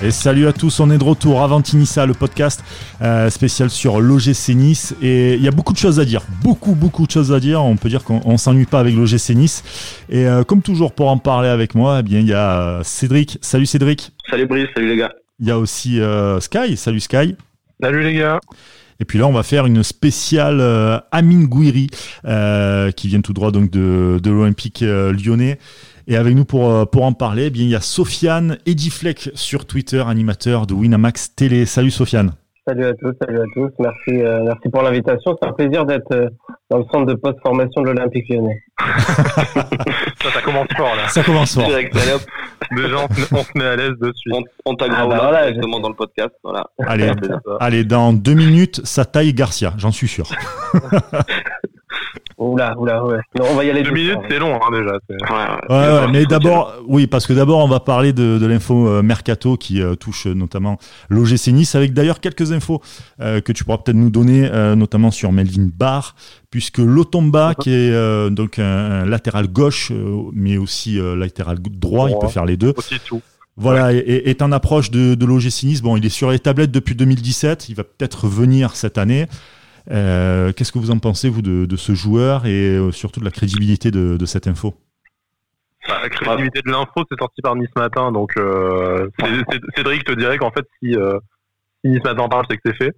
Et salut à tous, on est de retour avant Tinissa, le podcast euh, spécial sur l'OGC Nice. Et il y a beaucoup de choses à dire, beaucoup, beaucoup de choses à dire. On peut dire qu'on s'ennuie pas avec l'OGC Nice. Et euh, comme toujours, pour en parler avec moi, eh bien, il y a euh, Cédric. Salut Cédric. Salut Brice, salut les gars. Il y a aussi Sky. Salut Sky. Salut les gars. Et puis là, on va faire une spéciale Amine Gouiri, qui vient tout droit donc de, de l'Olympique lyonnais. Et avec nous pour, euh, pour en parler, eh bien, il y a Sofiane Edifleck sur Twitter, animateur de Winamax Télé. Salut Sofiane. Salut à tous, salut à tous. Merci, euh, merci pour l'invitation. C'est un plaisir d'être euh, dans le centre de post-formation de l'Olympique lyonnais. ça, ça commence fort là. Ça commence fort. Direct, Déjà, on, se met à l'aise dessus. On, on t'aggrave ah, bah voilà, directement dans le podcast. Voilà. Allez, allez, dans deux minutes, ça taille Garcia, j'en suis sûr. Oula, oula, ouais. on va y aller. Deux minutes, c'est long hein, déjà. Ouais, ouais, mais d'abord, oui, parce que d'abord, on va parler de, de l'info euh, mercato qui euh, touche notamment l'OGC Nice, avec d'ailleurs quelques infos euh, que tu pourras peut-être nous donner, notamment sur Melvin Barr, puisque Lotomba, qui est donc un, latéral gauche, mais aussi latéral droit, il peut faire les deux. Aussi tout. Voilà, est, en approche de, de l'OGC Nice. Bon, il est sur les tablettes depuis 2017. Il va peut-être venir cette année. Euh, qu'est-ce que vous en pensez, vous, de, ce joueur et euh, surtout de la crédibilité de, cette info? Bah, La crédibilité de l'info, c'est sorti par Nice Matin. Donc, euh, Cédric te dirait qu'en fait, si, Nice Matin parle, c'est que c'est fait.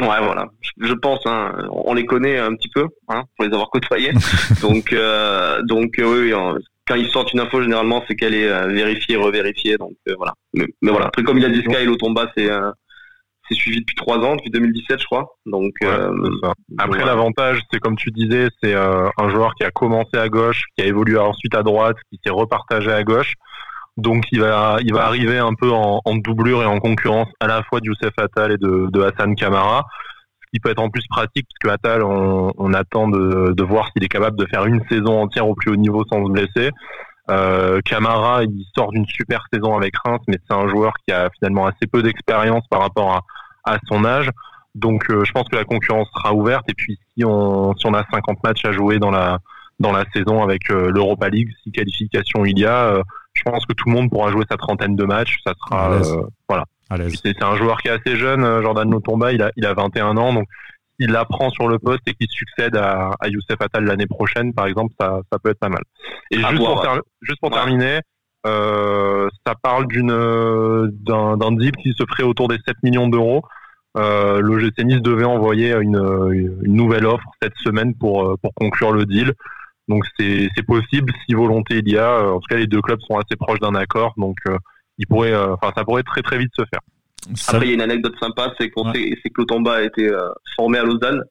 Ouais, voilà. Je, pense, hein, on les connaît un petit peu, hein, pour les avoir côtoyés. donc, donc oui, quand ils sortent une info, généralement, c'est qu'elle est vérifiée, revérifiée. Donc voilà. Mais, voilà. Après, comme il a dit Sky, Lotomba, c'est c'est suivi depuis trois ans, depuis 2017, je crois. Donc, euh, après, l'avantage, c'est comme tu disais, c'est euh, un joueur qui a commencé à gauche, qui a évolué ensuite à droite, qui s'est repartagé à gauche. Donc, il va, il va arriver un peu en, doublure et en concurrence à la fois de Youssef Attal et de, Hassan Kamara. Ce qui peut être en plus pratique, parce que Attal, on, attend de, de voir s'il est capable de faire une saison entière au plus haut niveau sans se blesser. Euh, Camara, il sort d'une super saison avec Reims, mais c'est un joueur qui a finalement assez peu d'expérience par rapport à, à, son âge. Donc, euh, je pense que la concurrence sera ouverte. Et puis, si on, si on a 50 matchs à jouer dans la, dans la saison avec euh, l'Europa League, si qualification il y a, euh, je pense que tout le monde pourra jouer sa trentaine de matchs. Ça sera, voilà. C'est un joueur qui est assez jeune, Jordan Notomba, il a, il a 21 ans, donc il apprend sur le poste et qu'il succède à, à Youssef Attal l'année prochaine, par exemple, ça, ça peut être pas mal. Et juste, pour juste pour, terminer, euh, ça parle d'une d'un deal qui se ferait autour des 7 millions d'euros. Euh, le GC Nice devait envoyer une, une, nouvelle offre cette semaine pour pour conclure le deal. Donc c'est possible si volonté il y a. En tout cas, les deux clubs sont assez proches d'un accord, donc euh, il pourrait, euh, enfin ça pourrait très très vite se faire. Après, il y a une anecdote sympa, c'est qu'on sait, que Lotomba a été euh, formé à Lausanne.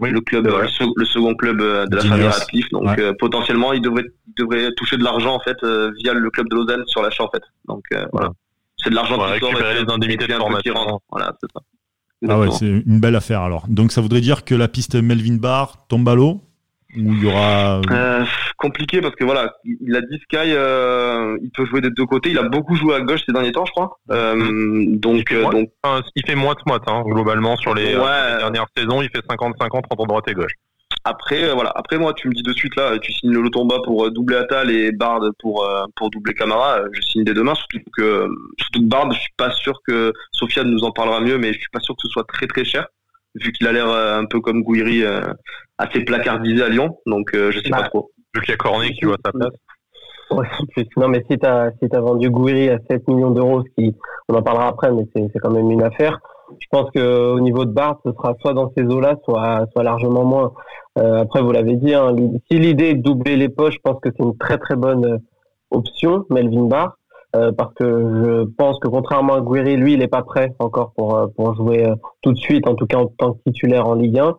Le club, le, second club euh, de la famille Radcliffe. Donc euh, potentiellement, il devrait, devrait toucher de l'argent en fait via le club de Lausanne sur l'achat en fait. Donc voilà, c'est de l'argent qui sort et les indemnités de formation. Voilà, c'est ça. Ah ouais, c'est une belle affaire alors. Donc ça voudrait dire que la piste Melvin Barr tombe à l'eau où il y aura euh, compliqué parce que voilà il a dit Sky euh, il peut jouer des deux côtés. Il a beaucoup joué à gauche ces derniers temps je crois. Euh, donc il donc enfin, il fait moite moite hein, globalement sur les, dernières saisons il fait 50-50 entre droite et gauche. Après voilà. Après moi tu me dis de suite là tu signes le Lotomba pour doubler Atal et Bard pour pour doubler Camara je signe dès demain surtout que surtout que Bard je suis pas sûr que Sofiane nous en parlera mieux mais je suis pas sûr que ce soit très très cher vu qu'il a l'air un peu comme Gouiri assez placardisé à Lyon, donc euh, je sais pas bah, trop. Vu qu'il y a Cornet qui voit sa place. non, mais si tu as, si as vendu Gouiri à 7 millions d'euros, ce qui, on en parlera après, mais c'est quand même une affaire. Je pense que au niveau de Bart, ce sera soit dans ces eaux-là, soit, soit largement moins. Euh, après, vous l'avez dit, hein, si l'idée est de doubler les poches, je pense que c'est une très très bonne euh, option, Melvin Barr. Euh, parce que je pense que contrairement à Guiri, lui, il n'est pas prêt encore pour euh, pour jouer euh, tout de suite, en tout cas en tant que titulaire en Ligue 1. Mmh.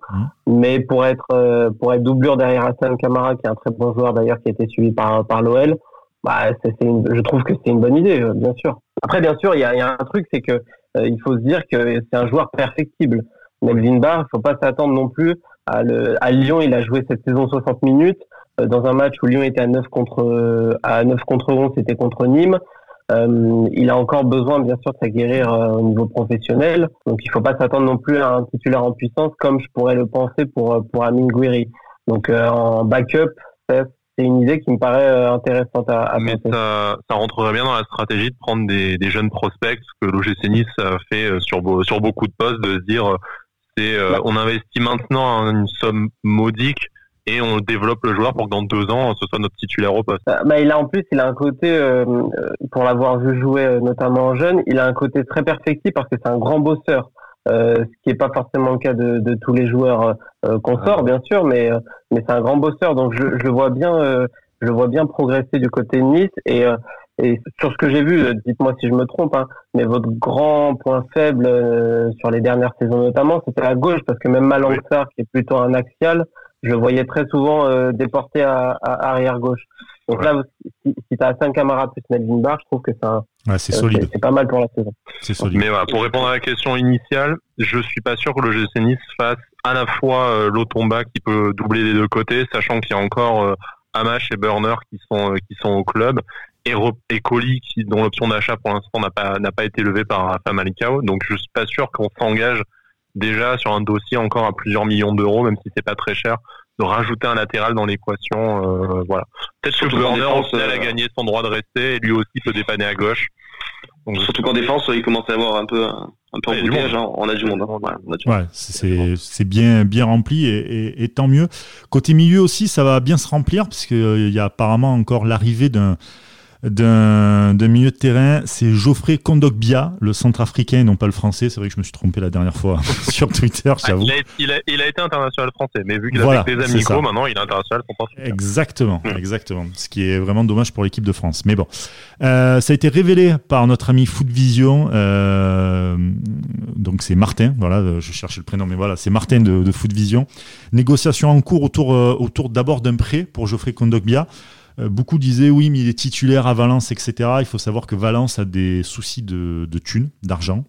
Mais pour être pour être doublure derrière Hassan Kamara, qui est un très bon joueur d'ailleurs, qui a été suivi par par l'OL, bah c'est je trouve que c'est une bonne idée, bien sûr. Après, bien sûr, il y a, y a un truc, c'est que il faut se dire que c'est un joueur perfectible. Melvin Barr, il faut pas s'attendre non plus à, le, à Lyon. Il a joué cette saison 60 minutes dans un match où Lyon était à 9 contre à 9 contre 11, c'était contre Nîmes. Euh, il a encore besoin, bien sûr, de s'aguerrir euh, au niveau professionnel. Donc, il ne faut pas s'attendre non plus à un titulaire en puissance, comme je pourrais le penser pour euh, pour Amine Gouiri. Donc, en backup, c'est une idée qui me paraît euh, intéressante à, à Mais ça, ça rentrerait bien dans la stratégie de prendre des, des jeunes prospects que l'OGC Nice fait euh, sur, sur beaucoup de postes, de se dire, c'est, on investit maintenant une somme modique et on développe le joueur pour que dans deux ans, ce soit notre titulaire au poste. Bah, il a en plus, il a un côté, pour l'avoir vu jouer notamment jeune, il a un côté très perfectible parce que c'est un grand bosseur. Euh, ce qui n'est pas forcément le cas de, de tous les joueurs euh, qu'on sort, bien sûr, mais euh, mais c'est un grand bosseur, donc je, je vois bien, je vois bien progresser du côté de Nice et et sur ce que j'ai vu, dites-moi si je me trompe, hein, mais votre grand point faible sur les dernières saisons notamment, c'était à gauche, parce que même Malangsar, qui est plutôt un axial, je le voyais très souvent déporté à, à arrière gauche. Donc là, si, si tu as 5 camarades plus Melvin Barr, je trouve que c'est un, c'est solide. C'est pas mal pour la saison. C'est solide. Mais voilà, pour répondre à la question initiale, je suis pas sûr que le GC Nice fasse à la fois euh, l'Otomba qui peut doubler des deux côtés, sachant qu'il y a encore euh, Amash et Burner qui sont euh, qui sont au club et, Colli qui dont l'option d'achat pour l'instant n'a pas n'a pas été levée par Rafa Malikao. Donc je suis pas sûr qu'on s'engage déjà sur un dossier encore à plusieurs millions d'euros, même si c'est pas très cher, de rajouter un latéral dans l'équation. Euh, voilà. Peut-être que Burner aussi a gagné son droit de rester et lui aussi peut dépanner à gauche. Surtout qu'en défense, il commence à avoir un peu un peu hein. on a du monde. Hein. Ouais, c'est bien bien rempli et, et, tant mieux. Côté milieu aussi, ça va bien se remplir parce qu'il euh, y a apparemment encore l'arrivée d'un d'un milieu de terrain, c'est Geoffrey Kondogbia, le centrafricain, non pas le français. C'est vrai que je me suis trompé la dernière fois sur Twitter, ah, j'avoue. il, a, il, a, été international français, mais vu qu'il a fait des amicaux, maintenant il est international français. Exactement, hmm. exactement. Ce qui est vraiment dommage pour l'équipe de France. Mais bon, euh, ça a été révélé par notre ami Footvision. Euh, donc c'est Martin, voilà, je cherchais le prénom, mais voilà, c'est Martin de, de Footvision. Négociation en cours autour, euh, autour d'abord d'un prêt pour Geoffrey Kondogbia. Euh, beaucoup disaient oui, mais il est titulaire à Valence, etc. Il faut savoir que Valence a des soucis de, de thunes, d'argent.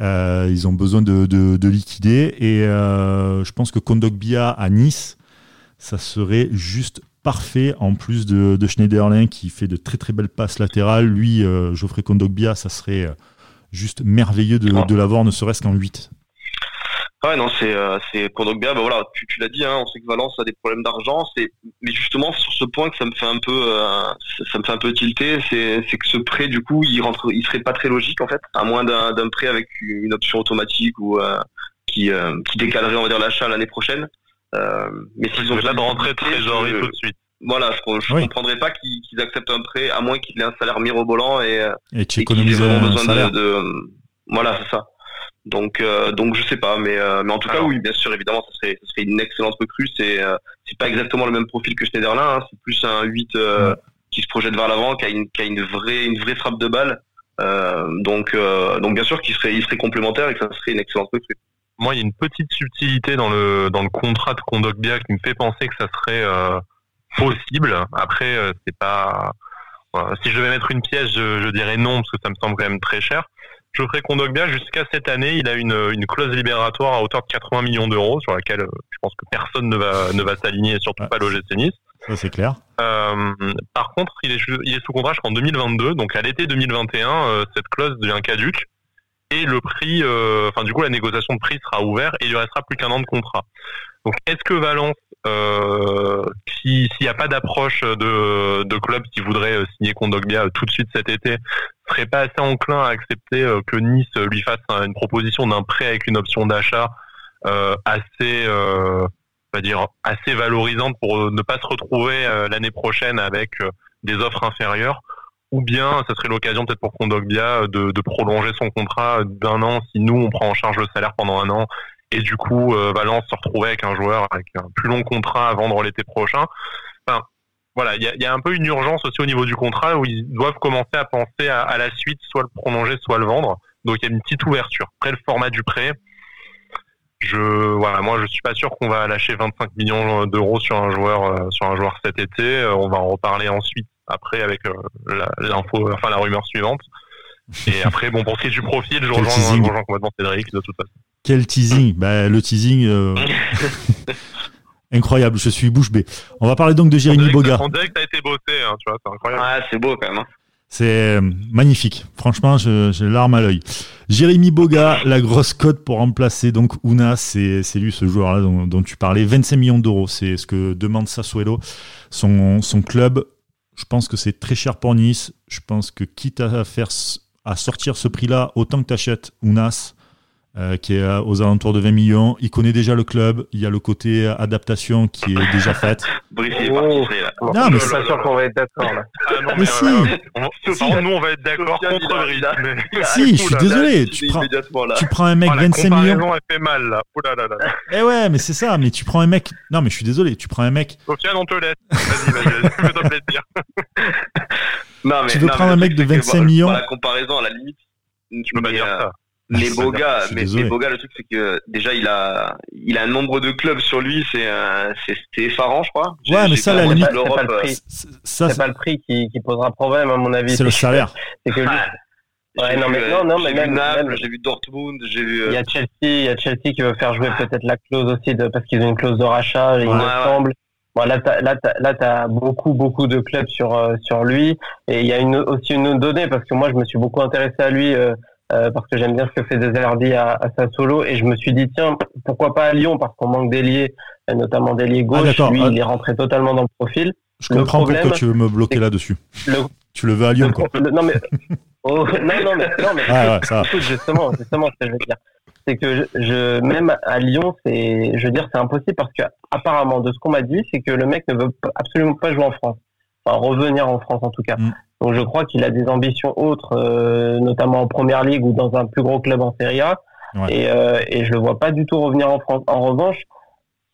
Euh, ils ont besoin de, de, liquider. Et euh, je pense que Kondogbia à Nice, ça serait juste parfait. En plus de, de Schneiderlin qui fait de très très belles passes latérales. Lui, Geoffrey Kondogbia, ça serait juste merveilleux de, de l'avoir, ne serait-ce qu'en 8. Ouais, non, c'est euh, c'est Kondogbia. Bah voilà, tu, tu l'as dit, hein, on sait que Valence a des problèmes d'argent. C'est mais justement sur ce point que ça me fait un peu euh, ça me fait un peu tilter, c'est c'est que ce prêt du coup, il rentre, il serait pas très logique en fait, à moins d'un d'un prêt avec une option automatique ou euh, qui euh, qui décalerait on va dire l'achat l'année prochaine. Euh, mais s'ils ont pas de rentrée trésorerie tout de suite. Voilà, je, je comprendrais pas qu'ils qu'ils acceptent un prêt à moins qu'il ait un salaire mirobolant et et, et qu'ils aient besoin de, de voilà, c'est ça. Donc, euh, donc je sais pas, mais, euh, mais en tout cas, oui, bien sûr, évidemment, ça serait, ça serait une excellente recrue. C'est, euh, c'est pas exactement le même profil que Schneiderlin. Hein, c'est plus un 8 euh, qui se projette vers l'avant, qui a une, qui a une vraie, une vraie frappe de balle. donc, donc bien sûr, qu'il serait, il serait complémentaire et que ça serait une excellente recrue. Moi, il y a une petite subtilité dans le dans le contrat de Kondogbia qui me fait penser que ça serait possible. Après, c'est pas. si je devais mettre une pièce, je, je dirais non parce que ça me semble quand même très cher. Geoffrey Kondogbia, jusqu'à cette année, il a une, une clause libératoire à hauteur de 80 millions d'euros, sur laquelle euh, je pense que personne ne va, ne va s'aligner, surtout pas l'OGC Nice. Ça, c'est clair. Euh, par contre, il est, il est sous contrat jusqu'en 2022, donc à l'été 2021, euh, cette clause devient caduque et le prix, euh, enfin du coup la négociation de prix sera ouverte et il lui restera plus qu'un an de contrat. Donc est-ce que Valence, euh, s'il n'y a pas d'approche de, de club qui voudrait euh, signer Kondogbia tout de suite cet été, serait pas assez enclin à accepter que Nice lui fasse une proposition d'un prêt avec une option d'achat assez, va dire assez valorisante pour ne pas se retrouver l'année prochaine avec des offres inférieures. Ou bien ça serait l'occasion peut-être pour Kondogbia de, de prolonger son contrat d'un an si nous on prend en charge le salaire pendant un an et du coup euh, Valence se retrouver avec un joueur avec un plus long contrat à vendre l'été prochain. Enfin, voilà, il y a, y a, un peu une urgence aussi au niveau du contrat où ils doivent commencer à penser à, à, la suite, soit le prolonger, soit le vendre. Donc il y a une petite ouverture. Après le format du prêt, je voilà, moi je suis pas sûr qu'on va lâcher 25 millions d'euros sur un joueur euh, sur un joueur cet été. Euh, on va en reparler ensuite après avec euh, l'info, enfin la rumeur suivante. Et après, bon, pour ce qui est du profil, je rejoins, je rejoins complètement Cédric de toute façon. Quel teasing bah, Le teasing. Euh... incroyable, je suis bouche bée. On va parler donc de Jérémy Boga. On dirait que t'as été bossé, hein, tu vois, c'est incroyable. Ouais, c'est beau quand même. Hein. C'est magnifique. Franchement, j'ai l'arme à l'œil. Jérémy Boga, la grosse cote pour remplacer donc Una, c'est lui ce joueur-là dont, tu parlais. 25 millions d'euros, c'est ce que demande Sassuolo, son, son club. Je pense que c'est très cher pour Nice. Je pense que quitte à faire à sortir ce prix-là, autant que tu achètes Unas, euh, qui est aux alentours de 20 millions. Il connaît déjà le club. Il y a le côté adaptation qui est déjà faite. Brice est parti là. Non, mais pas sûr qu'on va être d'accord là. Ah, non, mais, si. on, nous, on va être d'accord contre Brice. Mais... Si, je suis désolé. Tu prends, tu prends un mec 25 millions. elle fait mal là. Oh là, là, là. Eh ouais, mais c'est ça. Mais tu prends un mec. Non, mais je suis désolé. Tu prends un mec. Sofiane, on te laisse. Vas-y, vas-y. Fais-toi plaisir. Non, mais, tu veux prendre un mec de 25 millions. La comparaison, à la limite. Tu peux pas dire ça. Les beaux gars, mais les beaux gars, le truc c'est que déjà il a, il a un nombre de clubs sur lui, c'est c'est effarant, je crois. Ouais, mais ça, la limite, c'est pas le prix. C'est pas le prix qui, qui posera problème à mon avis. C'est le salaire. C'est que lui. Ouais, non, mais, non, non, mais même, Naples, j'ai vu Dortmund, j'ai vu. Il y a Chelsea, il y a Chelsea qui veut faire jouer peut-être la clause aussi de, parce qu'ils ont une clause de rachat, il me semble. Bon, là, t'as, là, t'as, là, t'as beaucoup, beaucoup de clubs sur, euh, sur lui. Et il y a une, aussi une autre donnée, parce que moi, je me suis beaucoup intéressé à lui, euh, euh, parce que j'aime bien ce que fait Deserdi à, à sa solo et je me suis dit tiens pourquoi pas à Lyon? Parce qu'on manque d'ailier notamment d'ailier ah, gauche. lui il est rentré totalement dans le profil. Je comprends pourquoi tu veux me bloquer là-dessus. tu le veux à Lyon quoi. Non mais oh, non non mais non mais ah, ouais, justement justement ce que je veux dire. C'est que je, même à Lyon c'est je veux dire c'est impossible parce que apparemment de ce qu'on m'a dit c'est que le mec ne veut absolument pas jouer en France. Enfin revenir en France en tout cas. Mm. Donc je crois qu'il a des ambitions autres, euh, notamment en première ligue ou dans un plus gros club en Serie A. Et, euh, et je le vois pas du tout revenir en France. En revanche,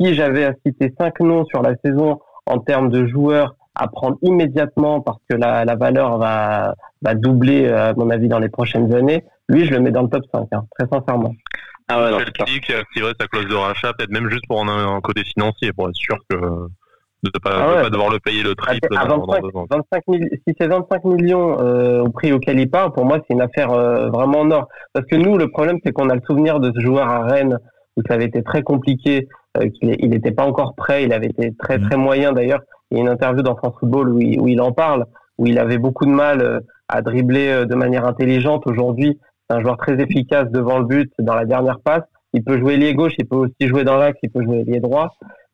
si j'avais à citer cinq noms sur la saison en termes de joueurs à prendre immédiatement parce que la, la valeur va, va doubler à mon avis dans les prochaines années, lui je le mets dans le top 5, hein, très sincèrement. Ah ouais, Chelsea qui activerait sa clause de rachat, peut-être même juste pour un, un côté financier, pour être sûr que de ne pas, ah pas, devoir le payer le triple à 25, dans, 25 si c'est 25 millions euh, au prix auquel il part, pour moi, c'est une affaire euh, vraiment en or. Parce que nous, le problème, c'est qu'on a le souvenir de ce joueur à Rennes où ça avait été très compliqué, euh, qu'il n'était pas encore prêt, il avait été très très moyen d'ailleurs. Il y a une interview dans France Football où il, où il en parle, où il avait beaucoup de mal euh, à dribbler euh, de manière intelligente. Aujourd'hui, c'est un joueur très efficace devant le but, dans la dernière passe. Il peut jouer lié gauche, il peut aussi jouer dans l'axe, il peut jouer lié droit.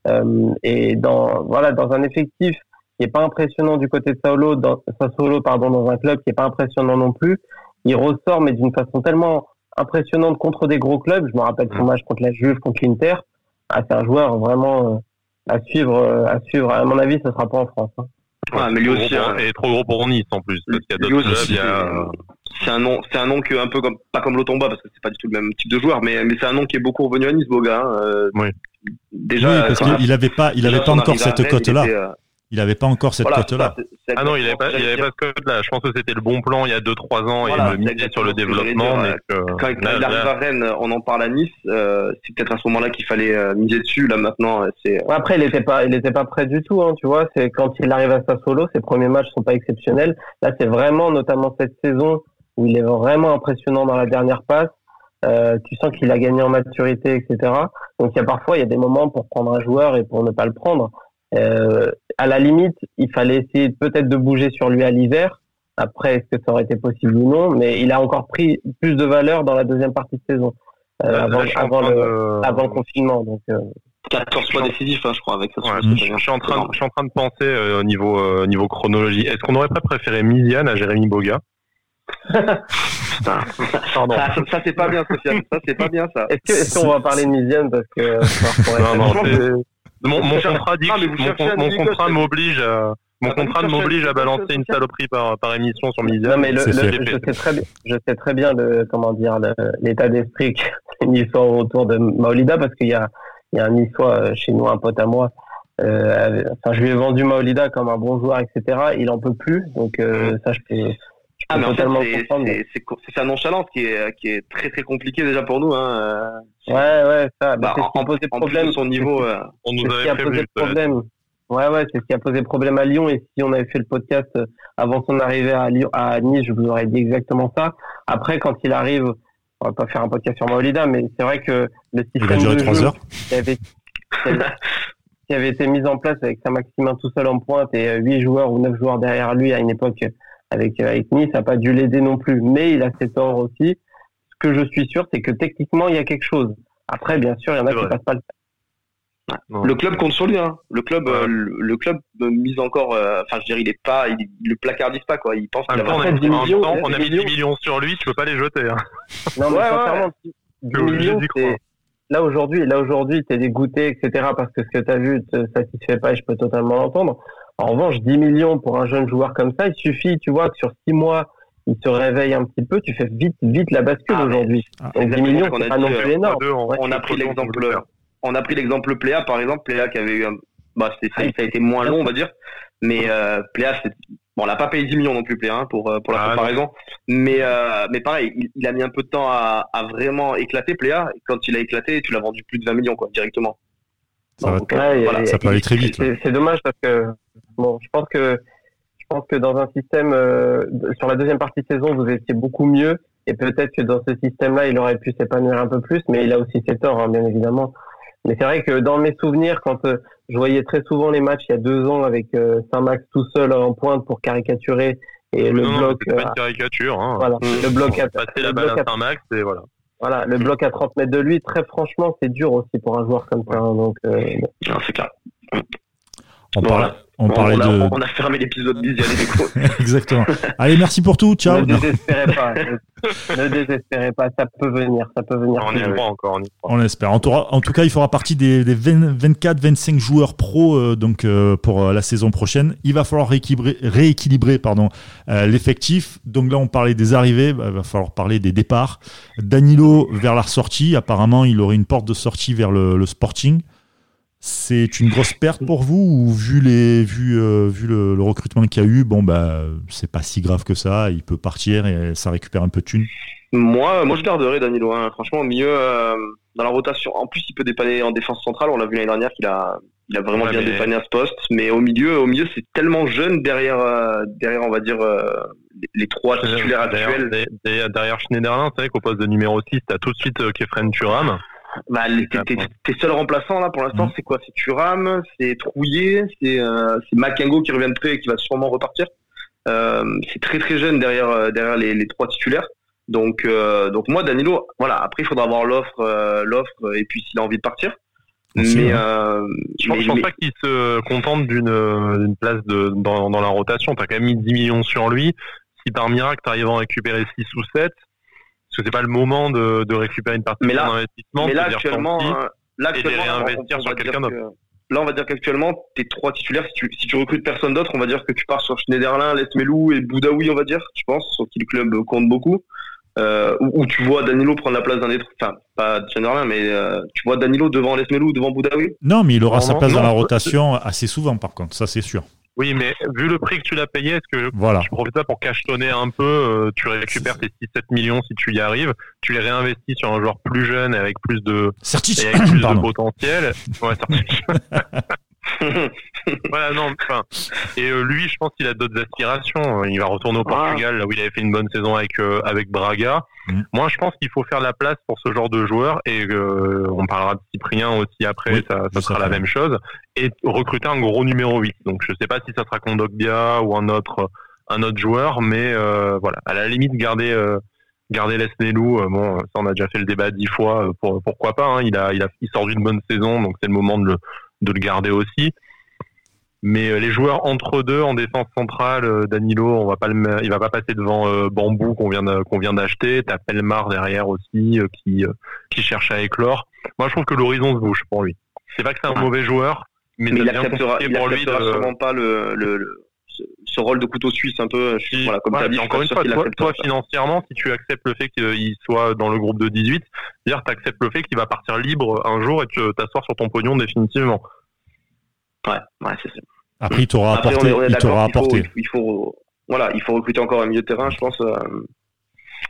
Euh, et dans voilà dans un effectif qui est pas impressionnant du côté de Sao dans, Solo pardon, dans un club qui est pas impressionnant non plus, il ressort mais d'une façon tellement impressionnante contre des gros clubs. Je me rappelle son mm. match contre la Juve, contre l'Inter. Ah, c'est un joueur vraiment euh, à suivre, euh, à suivre. À mon avis, ce sera pas en France. Hein. Ouais, mais lui aussi, hein. est trop gros pour Nice en plus. Parce qu'il y a d'autres clubs. Il y a c'est un nom, c'est un nom qui est un peu comme, pas comme Lotomba parce que c'est pas du tout le même type de joueur, mais, mais c'est un nom qui est beaucoup revenu à Nice, Boga. Hein. Euh, oui. Déjà, oui, parce qu'il avait pas, il avait pas encore cette cote-là. Euh, il avait pas encore cette cote-là. Ah non, il avait pas, il avait pas cette cote-là. Je pense que c'était le bon plan il y a 2-3 ans et il misait sur le développement. mais quand, il arrive à Rennes, on en parle à Nice. Euh, c'est peut-être à ce moment-là qu'il fallait euh, miser dessus. Là maintenant, c'est. après, il était pas, il était pas prêt du tout. Hein, tu vois, c'est quand il arrive à sa solo, ses premiers matchs sont pas exceptionnels. Là, c'est vraiment, notamment cette saison, où il est vraiment impressionnant dans la dernière passe. Euh, tu sens qu'il a gagné en maturité, etc. Donc il y a parfois il y a des moments pour prendre un joueur et pour ne pas le prendre. Euh, à la limite, il fallait essayer peut-être de bouger sur lui à l'hiver. Après, est-ce que ça aurait été possible ou non? Mais il a encore pris plus de valeur dans la deuxième partie de saison, euh, bah, avant, avant, le, avant, le, confinement. Donc, euh, 14 fois décisif, hein, je crois, avec ça. je, suis en train, je suis en train de penser euh, au niveau, euh, niveau chronologie. Est-ce qu'on n'aurait pas préféré Miziane à Jérémy Boga? Ça, ça c'est pas bien, Sofiane. Ça, c'est pas bien, ça. Est-ce qu'on va parler de Miziane parce que non, non, mon, mon contrat dit, mon, mon contrat m'oblige à, mon contrat m'oblige à balancer une saloperie par, par émission sur Miziane. Non, mais le, je, sais très bien, je sais très bien le, comment dire, l'état d'esprit que les Niçois autour de Maolida parce qu'il y a, il y a un Niçois euh, chez nous, un pote à moi. Euh, enfin, je lui ai vendu Maolida comme un bon joueur, etc. Il en peut plus, donc euh, ça, je peux, ah, mais c'est sa nonchalance qui est, qui est très très compliquée déjà pour nous. Hein. Ouais, ouais, ça. Bah, c'est ce qui a posé problème. son niveau, euh, on nous avait posé problème. Ouais, ouais, c'est ce qui a posé problème à Lyon. Et si on avait fait le podcast euh, avant son arrivée à, Lyon, à Nice, je vous aurais dit exactement ça. Après, quand il arrive, on va pas faire un podcast sur Maolida, mais c'est vrai que le système de jeu qui avait, qui avait été mis en place avec Saint-Maximin tout seul en pointe et 8 joueurs ou 9 joueurs derrière lui à une époque avec, avec Nice, ça n'a pas dû l'aider non plus. Mais il a ses torts aussi. Ce que je suis sûr, c'est que techniquement, il y a quelque chose. Après, bien sûr, il y en a qui passent pas le le club compte sur lui. Hein. Le club, euh, le, club mise encore. Euh, enfin, je dirais, il est pas, il, le placardise pas quoi. Il pense qu'il a 10 millions. on a mis 10 millions sur lui. Tu peux pas les jeter. Hein. Non, mais sincèrement, 10 millions, là aujourd'hui, là aujourd'hui, t'es dégoûté, etc. Parce que ce que t'as vu te satisfait pas. Et je peux totalement l'entendre. En revanche, 10 millions pour un jeune joueur comme ça, il suffit, tu vois, que sur 6 mois, il se réveille un petit peu. Tu fais vite, vite la bascule ah, aujourd'hui. Ah, 10 millions, c'est pas non plus énorme. On a pris l'exemple on a pris l'exemple Pléa, par exemple, Pléa qui avait eu un... bah, ça, ça, a été moins long, on va dire, mais euh, Pléa, c'est... bon, on l'a pas payé 10 millions non plus, Pléa, hein, pour, euh, pour la ah, comparaison, mais, euh, mais pareil, il, a mis un peu de temps à, à vraiment éclater, Pléa, et quand il a éclaté, tu l'as vendu plus de 20 millions, quoi, directement. Ça, Donc, voilà. ça peut aller très vite. C'est dommage parce que, bon, je pense que, je pense que dans un système, euh, sur la deuxième partie de saison, vous étiez beaucoup mieux, et peut-être que dans ce système-là, il aurait pu s'épanouir un peu plus, mais il a aussi ses torts, hein, bien évidemment. Mais c'est vrai que dans mes souvenirs, quand euh, je voyais très souvent les matchs il y a deux ans avec euh, Saint-Max tout seul en pointe pour caricaturer et le bloc. pas une caricature. Hein. Voilà, le bloc à, passer la balle à Saint-Max et voilà. Voilà, le bloc à 30 mètres de lui, très franchement, c'est dur aussi pour un joueur comme ça. Hein, donc, c'est clair. On, on, parlait on, a, de... on a fermé l'épisode 10 Exactement. Allez, merci pour tout. Ciao. Ne désespérez pas. ne désespérez pas. Ça peut venir. Ça peut venir. On y croit encore. On, on espère. En tout, en tout, cas, il fera partie des, des 24-25 joueurs pro euh, donc, euh, pour euh, la saison prochaine. Il va falloir rééquilibrer, rééquilibrer pardon, l'effectif. Donc là, on parlait des arrivées. Bah, il va falloir parler des départs. Danilo vers la sortie. Apparemment, il aurait une porte de sortie vers le, le Sporting. C'est une grosse perte pour vous ou vu les vu euh, vu le, recrutement qu'il y a eu, bon bah c'est pas si grave que ça, il peut partir et ça récupère un peu de thunes? Moi, moi je garderais Danilo. Hein. Franchement, mieux euh, dans la rotation. En plus, il peut dépanner en défense centrale. On l'a vu l'année dernière qu'il a il a vraiment bien dépanné à ce poste. Mais au milieu, au milieu, c'est tellement jeune derrière euh, derrière on va dire les, trois titulaires actuels. Derrière, Schneiderlin, c'est vrai qu'au poste de numéro 6, t'as tout de suite Kefren Turam. Bah, tes, tes, seuls remplaçants là pour l'instant, mm. c'est quoi? C'est Turam, c'est Trouillet, c'est euh, Makengo qui revient de près et qui va sûrement repartir. Euh, c'est très très jeune derrière euh, derrière les, les trois titulaires. Donc euh, donc moi Danilo, voilà. Après il faudra avoir l'offre l'offre et puis s'il a envie de partir. Mais, je, pense, pense pas qu'il se contente d'une place de, dans, dans la rotation. T'as quand même mis 10 millions sur lui. Si par miracle t'arrives à en récupérer 6 ou 7, parce que c'est pas le moment de, de récupérer une partie mais là, de l'investissement. Mais là, actuellement, euh, là, actuellement, réinvestir sur quelqu'un d'autre. Là, on va dire qu'actuellement, tes trois titulaires, si tu, si tu recrutes personne d'autre, on va dire que tu pars sur Schneiderlin, Lesmelou et Boudaoui, on va dire, je pense, sur qui le club compte beaucoup. Euh, où, tu vois Danilo prendre la place d'un des enfin pas Schneiderlin mais euh, tu vois Danilo devant Lesmelou devant Boudaoui? Non mais il aura sa place dans la rotation assez souvent par contre ça c'est sûr oui, mais vu le prix que tu l'as payé, est-ce que voilà. tu profites pas pour cachetonner un peu euh, Tu récupères tes 6-7 millions si tu y arrives, tu les réinvestis sur un joueur plus jeune avec plus de, avec plus de potentiel. Ouais, voilà, non, enfin. Et euh, lui, je pense qu'il a d'autres aspirations. Il va retourner au Portugal, là où il avait fait une bonne saison avec, euh, avec Braga. Mm. Moi, je pense qu'il faut faire la place pour ce genre de joueur. Et euh, on parlera de Cyprien aussi après, ça, ça sera la même chose. Et recruter un gros numéro 8. Donc, je sais pas si ça sera Kondogbia ou un autre, un autre joueur, mais voilà, à la limite, garder garder Lesnelou, bon, ça on a déjà fait le débat dix fois, pour, pourquoi pas. Hein, il a, il a, il sort d'une bonne saison, donc c'est le moment de le, de le garder aussi. Mais euh, les joueurs entre deux en défense centrale, euh, Danilo, on va pas le, il va pas passer devant euh, Bambou qu'on vient qu'on vient d'acheter. T'as Pelmar derrière aussi qui qui cherche à éclore. Moi, je trouve que l'horizon se bouge pour lui. C'est pas que c'est un mauvais joueur, mais, il acceptera, il pour lui de... sûrement pas le, le, ce rôle de couteau suisse un peu. voilà, comme dit, encore une fois, toi, financièrement, si tu acceptes le fait qu'il soit dans le groupe de 18, dire tu acceptes le fait qu'il va partir libre un jour et que t'asseoir sur ton pognon définitivement. Ouais, ouais, c'est ça. Après, il t'aura apporté. il t'aura apporté. Il faut, voilà, il faut recruter encore un milieu de terrain, je pense. Euh,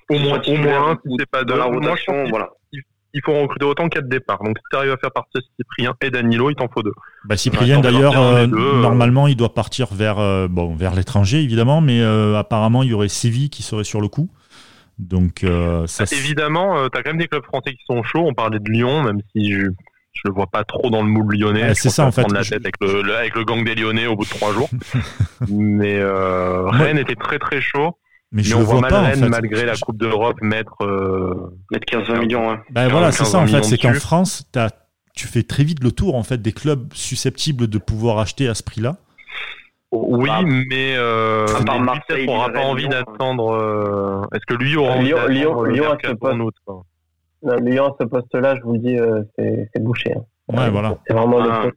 au moins, au moins, si c'est pas de la rotation, voilà il faut recruter autant qu'il y a de départ. Donc si tu arrives à faire partir Cyprien et Danilo, il t'en faut deux. Bah, Cyprien d'ailleurs, euh, euh, normalement, il doit partir vers, euh, bon, vers l'étranger évidemment, mais apparemment il y aurait Séville qui serait sur le coup. Donc ça, évidemment, tu as quand même des clubs français qui sont chauds. On parlait de Lyon, même si je, je le vois pas trop dans le moule lyonnais. c'est ça en fait. Prendre la tête avec le, avec le gang des Lyonnais au bout de trois jours. mais euh, Rennes était très très chaud. Mais, je on le vois pas, Rennes, en fait. malgré la Coupe d'Europe, mettre, euh, mettre 15-20 millions. Ouais. Ben voilà, c'est ça en fait. C'est qu'en France, tu fais très vite le tour en fait des clubs susceptibles de pouvoir acheter à ce prix-là. Oui, bah, mais, euh, Marseille, n'aura pas envie d'attendre. Euh, est-ce que lui aura envie d'attendre Lyon, Lyon, à ce poste, non, Lyon à ce poste-là, je vous le dis, euh, c'est bouché. Hein. Ouais, voilà. C'est vraiment le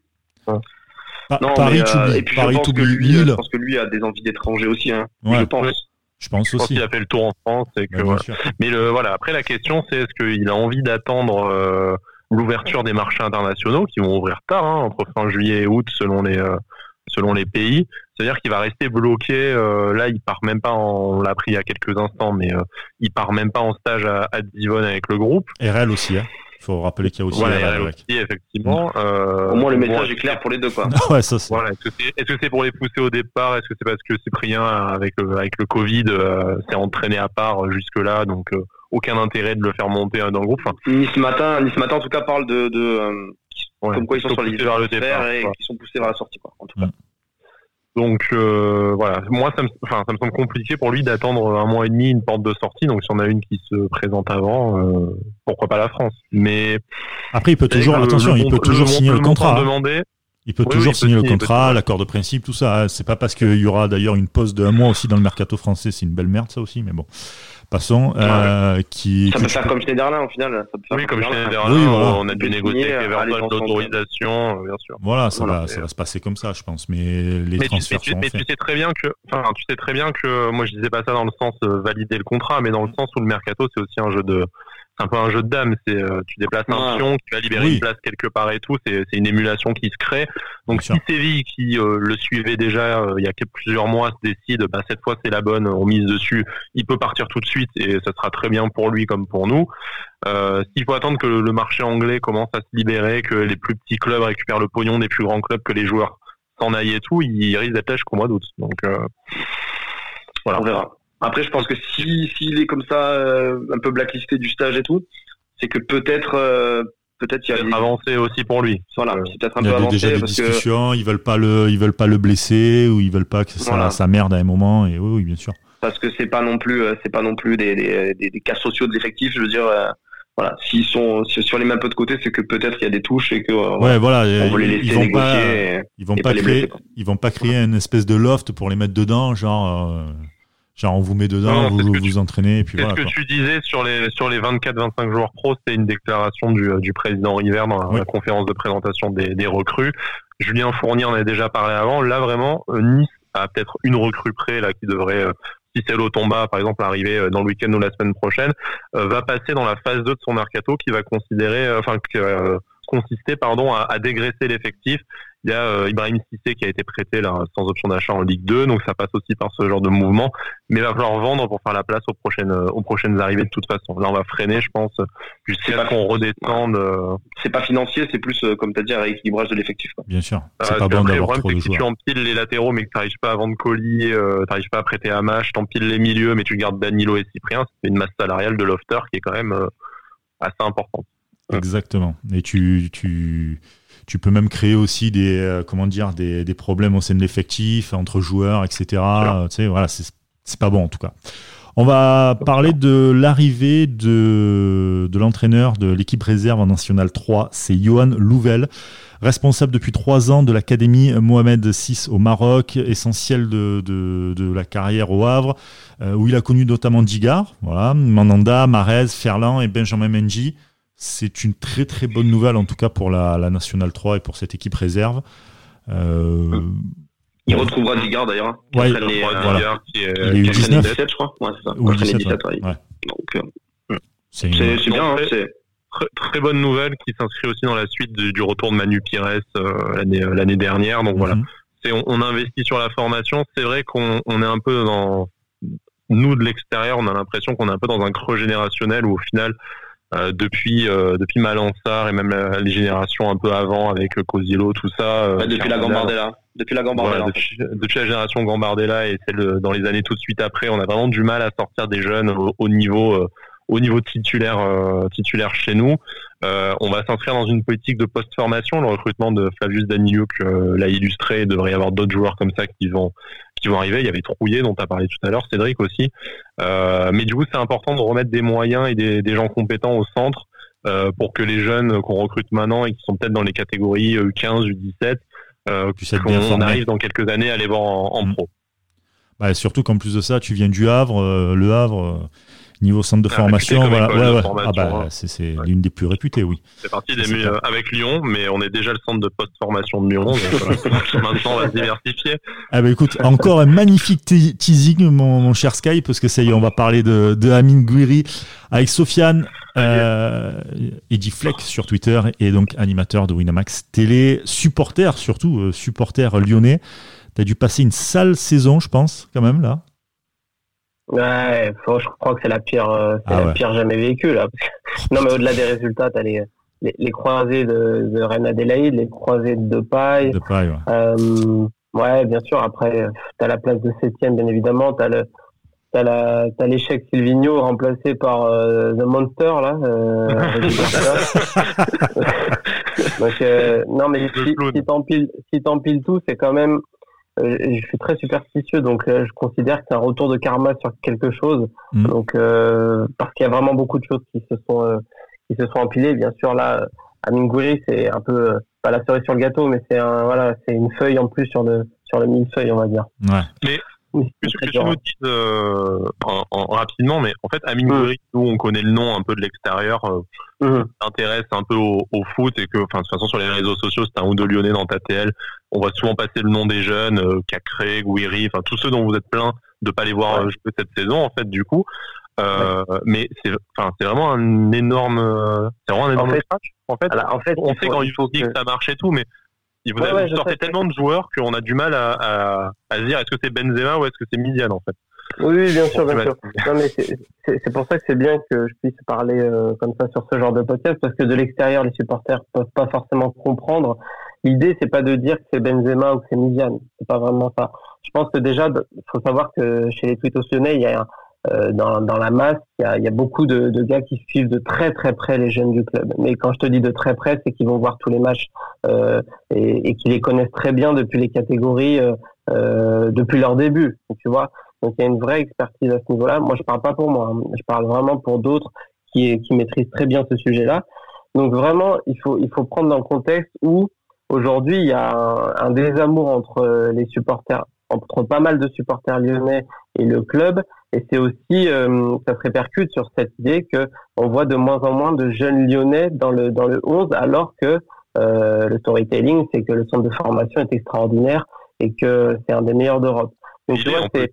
ah. non, Paris, mais, euh, et puis Paris, je pense, que lui, je pense que lui a des envies d'étrangers aussi. Hein, ouais. Je pense. Je pense je aussi. qu'il a fait le tour en France. Et que, voilà. Mais le, voilà, après, la question, c'est est-ce qu'il a envie d'attendre euh, l'ouverture des marchés internationaux qui vont ouvrir tard, hein, entre fin juillet et août, selon les, euh, selon les pays. C'est-à-dire qu'il va rester bloqué. Euh, là, il part même pas. En, on l'a appris il y a quelques instants, mais il part même pas en stage à, à Divonne avec le groupe. RL aussi. Hein. Il faut rappeler qu'il y a aussi voilà, effectivement. Euh, au moins le message est clair pour les deux, quoi. ouais, ça, voilà. Est-ce que c'est est -ce c'est pour les pousser au départ? Est-ce que c'est parce que Cyprien, avec le, avec le Covid, euh, s'est entraîné à part jusque-là, donc aucun intérêt de le faire monter dans le groupe? Enfin, nice matin, nice matin en tout cas parle de, de ouais, comme quoi ils sont sur les vers le départ et qui sont poussés vers la sortie, quoi. En tout cas. Mm. Donc euh, voilà, moi ça me, enfin, ça me semble compliqué pour lui d'attendre un mois et demi une porte de sortie. Donc si on a une qui se présente avant, euh, pourquoi pas la France Mais après il peut toujours, attention, il peut toujours signer le, contrat. Il peut oui, toujours oui, signer peut le contrat, l'accord de principe, tout ça. C'est pas parce qu'il y aura d'ailleurs une pause de un mois aussi dans le mercato français, c'est une belle merde ça aussi, mais bon. Passons. Euh, qui, ça peut faire comme Schneiderlin au final. Ça peut faire oui, comme Schneiderlin, oui, voilà. on a dû négocier avec Everton l'autorisation, bien sûr. Voilà, ça, voilà, va, ça va se passer comme ça, je pense. Mais les mais transferts tu, sont mais faits. tu sais très bien que, enfin, tu sais très bien que, moi je disais pas ça dans le sens euh, valider le contrat, mais dans le sens où le mercato c'est aussi un jeu de, c'est un peu un jeu de dames. C'est euh, tu déplaces un Ouais. pion qui va libérer Oui. une place quelque part et tout. C'est c'est une émulation qui se crée. Donc si Séville qui euh, le suivait déjà euh, il y a quelques- plusieurs mois se décide, bah, cette fois c'est la bonne, on mise dessus. Il peut partir tout de suite et ça sera très bien pour lui comme pour nous. Euh, S'il faut attendre que le, le marché anglais commence à se libérer, que les plus petits clubs récupèrent le pognon des plus grands clubs, que les joueurs s'en aillent et tout, il risque d'être là jusqu'au mois d'août. Donc euh, voilà. On verra. Après, je pense que si s'il est comme ça, euh, un peu blacklisté du stage et tout, c'est que peut-être, euh, peut-être il y a des, avancé aussi pour lui. voilà, Euh, c'est peut-être un Il y peu avancé déjà des parce que discussions, ils veulent pas le, ils veulent pas le blesser ou ils veulent pas que ça, Voilà. ça merde à un moment. Et oui, oui, bien sûr. parce que c'est pas non plus, c'est pas non plus des, des, des, des cas sociaux de l'effectif. Je veux dire, euh, voilà, s'ils sont si, si on les met un peu de côté, c'est que peut-être il y a des touches et que euh, Ouais, voilà. on veut les ils, laisser ils vont négocier. pas, et- ils vont et pas créer, blesser, quoi. ils vont pas créer une espèce de loft pour les mettre dedans, genre, euh, genre on vous met dedans, Non, c'est vous que vous tu- entraînez et puis C'est voilà. ce que quoi. tu disais sur les sur les 24-25 joueurs pro, c'était une déclaration du, euh, du président River dans la, Oui. la conférence de présentation des, des recrues. Julien Fournier en avait déjà parlé avant. Là vraiment, euh, Nice a peut-être une recrue près là qui devrait, euh, si c'est Lotomba par exemple, arriver dans le week-end ou la semaine prochaine, va passer dans la phase 2 de son mercato qui va considérer, enfin euh, consister pardon à, à dégraisser l'effectif. Il y a euh, Ibrahim Cissé qui a été prêté là sans option d'achat en Ligue 2, donc ça passe aussi par ce genre de mouvement mais il va falloir vendre pour faire la place aux prochaines euh, aux prochaines arrivées de toute façon. Là, on va freiner, je pense, jusqu'à pas- ce qu'on redescende. euh, c'est pas financier, c'est plus euh, comme tu as dit un rééquilibrage de l'effectif. Bien sûr. parce C'est pas bon d'avoir problème, trop c'est de que si tu joueurs. empiles les latéraux, mais que tu n'arrives pas à vendre colis, euh, tu n'arrives pas à prêter à Mach, t'empiles les milieux, mais tu gardes Danilo et Cyprien, c'est une masse salariale de Lofter qui est quand même euh, assez importante. Exactement. Et tu, tu, tu peux même créer aussi des, euh, comment dire, des, des problèmes au sein de l'effectif, entre joueurs, etc. Tu sais, voilà, c'est c'est pas bon en tout cas. On va parler de l'arrivée de, de l'entraîneur de l'équipe réserve en National 3, c'est Johan Louvel, responsable depuis trois ans de l'académie Mohamed VI au Maroc, essentiel de, de, de la carrière au Havre, euh, où il a connu notamment Digard, voilà, Mandanda, Marez, Ferland et Benjamin Menji. C'est une très très bonne nouvelle en tout cas pour la, la National 3 et pour cette équipe réserve. Euh, Il retrouvera Digard d'ailleurs. hein, Ouais, entraîne les, Voilà. euh, voilà. Qui est- Il est qui eu entraîne 19. les 17, je crois. Ouais, c'est ça. ou Entraîne les 17, 17, ouais. ouais. Donc, euh, C'est une- c'est c'est bien. hein, Ouais. c'est- Très, très bonne nouvelle qui s'inscrit aussi dans la suite du, du retour de Manu Pires euh, l'année euh, l'année dernière. Donc voilà, Mhm. c'est on, on investit sur la formation. C'est vrai qu'on on est un peu dans nous de l'extérieur, on a l'impression qu'on est un peu dans un creux générationnel où au final euh, depuis euh, depuis Malansar et même la- les générations un peu avant avec euh, Cosilo tout ça euh, Ouais, depuis la Gambardella. Depuis la Gambardella. voilà, depuis, depuis la génération Gambardella et celle dans les années tout de suite après, on a vraiment du mal à sortir des jeunes au, au niveau euh, au niveau titulaire titulaire chez nous. on va s'inscrire dans une politique de post-formation. Le recrutement de Flavius Danilo l'a illustré. Il devrait y avoir d'autres joueurs comme ça qui vont qui vont arriver. Il y avait Trouillet dont tu as parlé tout à l'heure, Cédric aussi. mais du coup, c'est important de remettre des moyens et des, des gens compétents au centre pour que les jeunes qu'on recrute maintenant et qui sont peut-être dans les catégories U15, U17 euh, on arrive dans quelques années à les voir en, mm. pro. Bah, surtout qu'en plus de ça, tu viens du Havre, euh, le Havre, euh, niveau centre de ah, formation, voilà. Ah, bah, hein. c'est l'une des plus réputées, oui. C'est parti des avec Lyon, mais on est déjà le centre de post-formation de Lyon. maintenant, on va se diversifier. Ah bah, écoute, encore un magnifique teasing, mon, cher Sky, parce que ça y est, on va parler de, de Amine Gouiri avec Sofiane. Euh, Eddie Fleck sur Twitter et donc animateur de Winamax Télé, supporter surtout, euh, supporter lyonnais. Tu as dû passer une sale saison, je pense, quand même, là. Ouais, je crois que c'est la pire, euh, c'est ah la pire jamais vécue, là. non, mais au-delà des résultats, tu as les, les, croisés de, de Reine Adélaïde, les croisés de Depay. Depay, ouais. Euh, ouais, bien sûr. Après, tu as la place de septième, bien évidemment. Tu as le, T'as l'échec Silvino remplacé par euh, The Monster là. Euh, Donc euh, non mais si, si t'empiles si tout c'est quand même. Euh, je suis très superstitieux donc je considère que c'est un retour de karma sur quelque chose. Mm. Donc parce qu'il y a vraiment beaucoup de choses qui se sont qui se sont empilées. Bien sûr là, Aminguri c'est un peu pas la cerise sur le gâteau mais c'est un voilà c'est une feuille en plus sur le sur le millefeuille on va dire. Ouais. Mais que, que tu nous dises euh, en, rapidement, mais en fait, Amine mmh. nous, on connaît le nom un peu de l'extérieur, euh, mmh. s'intéresse un peu au, au, foot et que, enfin, de toute façon, sur les réseaux sociaux, c'est un ou deux Lyonnais dans ta TL. On voit souvent passer le nom des jeunes, euh, Cacré, Guiri, enfin, tous ceux dont vous êtes plein de pas les voir jouer cette saison, en fait, du coup. Euh, Mais c'est, enfin, c'est vraiment un énorme, c'est vraiment un énorme en fait. En fait, on sait quand il faut dire que ça marche et tout, mais vous, ouais, sortez tellement de joueurs qu'on a du mal à, à, à se dire est-ce que c'est Benzema ou est-ce que c'est Midian en fait? Oui, bien sûr, bien sûr. Non, mais c'est pour ça que c'est bien que je puisse parler euh, comme ça sur ce genre de podcast parce que de l'extérieur, les supporters peuvent pas forcément comprendre. L'idée, c'est pas de dire que c'est Benzema ou que c'est Midian. C'est pas vraiment ça. Je pense que déjà, il faut savoir que chez les Twittos lyonnais, il y a un, dans, dans, la masse, il y a, y a, beaucoup de, de, gars qui suivent de très très près les jeunes du club. Mais quand je te dis de très près, c'est qu'ils vont voir tous les matchs euh, et, et qu'ils les connaissent très bien depuis les catégories, euh, euh depuis leur début. Tu vois, donc il y a une vraie expertise à ce niveau-là. Moi, je parle pas pour moi, hein. je parle vraiment pour d'autres qui, qui maîtrisent très bien ce sujet-là. Donc vraiment, il faut il faut prendre dans le contexte où aujourd'hui il y a un, un désamour entre les supporters, entre pas mal de supporters lyonnais et le club et c'est aussi, euh, ça se répercute sur cette idée que on voit de moins en moins de jeunes Lyonnais dans le dans le 11, alors que euh, le storytelling, c'est que le centre de formation est extraordinaire et que c'est un des meilleurs d'Europe. Donc il c'est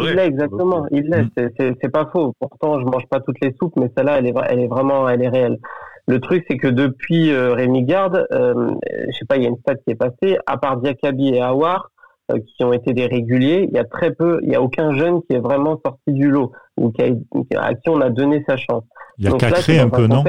il l'est exactement, il l'est, c'est pas faux. Pourtant, je mange pas toutes les soupes, mais celle-là, elle est elle est vraiment, elle est réelle. Le truc, c'est que depuis euh, Rémi Garde, euh, je sais pas, il y a une stat qui est passée, à part Diakabi et Awar, qui ont été des réguliers, il y a très peu, il y a aucun jeune qui est vraiment sorti du lot ou qui a, à qui on a donné sa chance. Il y a Cacré un peu, non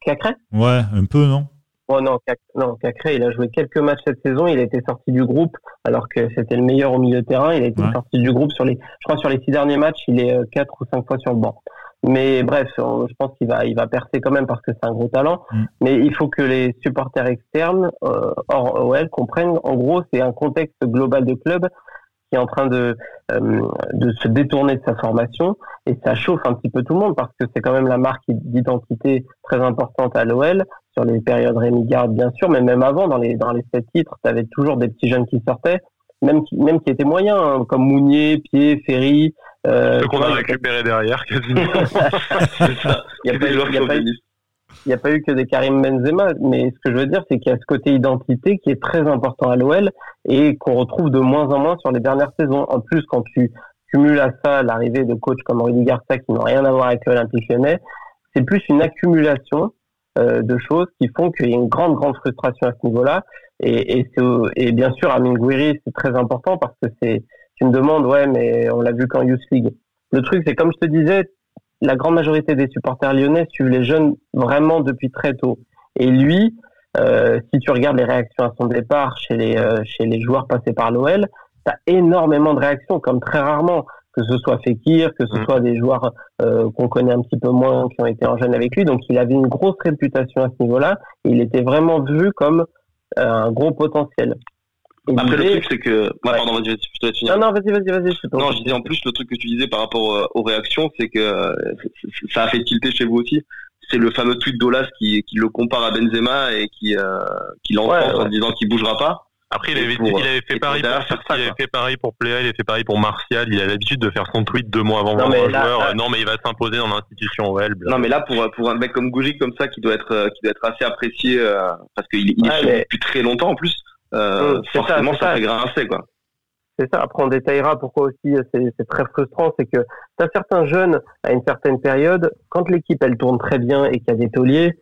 Cacré? Ouais, un peu, non? Oh non, non, Cacré, il a joué quelques matchs cette saison, il a été sorti du groupe alors que c'était le meilleur au milieu de terrain, il a été sorti du groupe sur les, je crois sur les six derniers matchs, il est euh, quatre ou cinq fois sur le banc. Mais bref, je pense qu'il va, il va percer quand même parce que c'est un gros talent. Mm. Mais il faut que les supporters externes, euh, hors OL, comprennent. En gros, c'est un contexte global de club qui est en train de, euh, de se détourner de sa formation et ça chauffe un petit peu tout le monde parce que c'est quand même la marque d'identité très importante à l'OL sur les périodes Rémi Garde bien sûr, mais même avant dans les dans les sept titres, tu avais toujours des petits jeunes qui sortaient, même qui même qui étaient moyens hein, comme Mounier, Pied, Ferry, euh, Ce qu'on a récupéré derrière, quasiment. Il n'y a, pas eu que des Karim Benzema, mais ce que je veux dire, c'est qu'il y a ce côté identité qui est très important à l'OL et qu'on retrouve de moins en moins sur les dernières saisons. En plus, quand tu cumules à ça l'arrivée de coachs comme Rudy Garcia qui n'ont rien à voir avec l'Olympique lyonnais, c'est plus une accumulation euh, de choses qui font qu'il y a une grande, grande frustration à ce niveau-là. Et, et, et bien sûr, Amin Gouiri, c'est très important parce que c'est tu me demandes, ouais, mais on l'a vu qu'en Youth League. Le truc, c'est comme je te disais, la grande majorité des supporters lyonnais suivent les jeunes vraiment depuis très tôt. Et lui, euh, si tu regardes les réactions à son départ chez les, euh, chez les joueurs passés par l'OL, tu as énormément de réactions, comme très rarement. que ce soit Fekir, que ce mm. soit des joueurs euh, qu'on connaît un petit peu moins, qui ont été en jeune avec lui. Donc il avait une grosse réputation à ce niveau-là. Il était vraiment vu comme euh, un gros potentiel. Après, le truc, c'est que. pardon, vas-y, vas-y, je te Non, non, vas-y, vas-y, vas-y. Non, je disais en plus, le truc que tu disais par rapport aux réactions, c'est que ça a fait tilter chez vous aussi. C'est le fameux tweet d'Olas qui, qui le compare à Benzema et qui, euh, qui l'enfonce en disant qu'il bougera pas. Après, il avait, il avait fait pareil pour, il avait fait pareil pour Pléa, il avait fait pareil pour Martial. Il a l'habitude de faire son tweet deux mois avant non, un joueur. non, mais il va s'imposer dans l'institution OL. Non, mais là, pour, pour un mec comme Gougic comme ça, qui doit être, qui doit être assez apprécié, euh, parce qu'il il est depuis très longtemps en plus, euh, forcément, ça, ça, fait grincer, quoi. C'est ça. Après, on détaillera pourquoi aussi c'est très frustrant. C'est que tu as certains jeunes à une certaine période, quand l'équipe elle tourne très bien et qu'il y a des tauliers,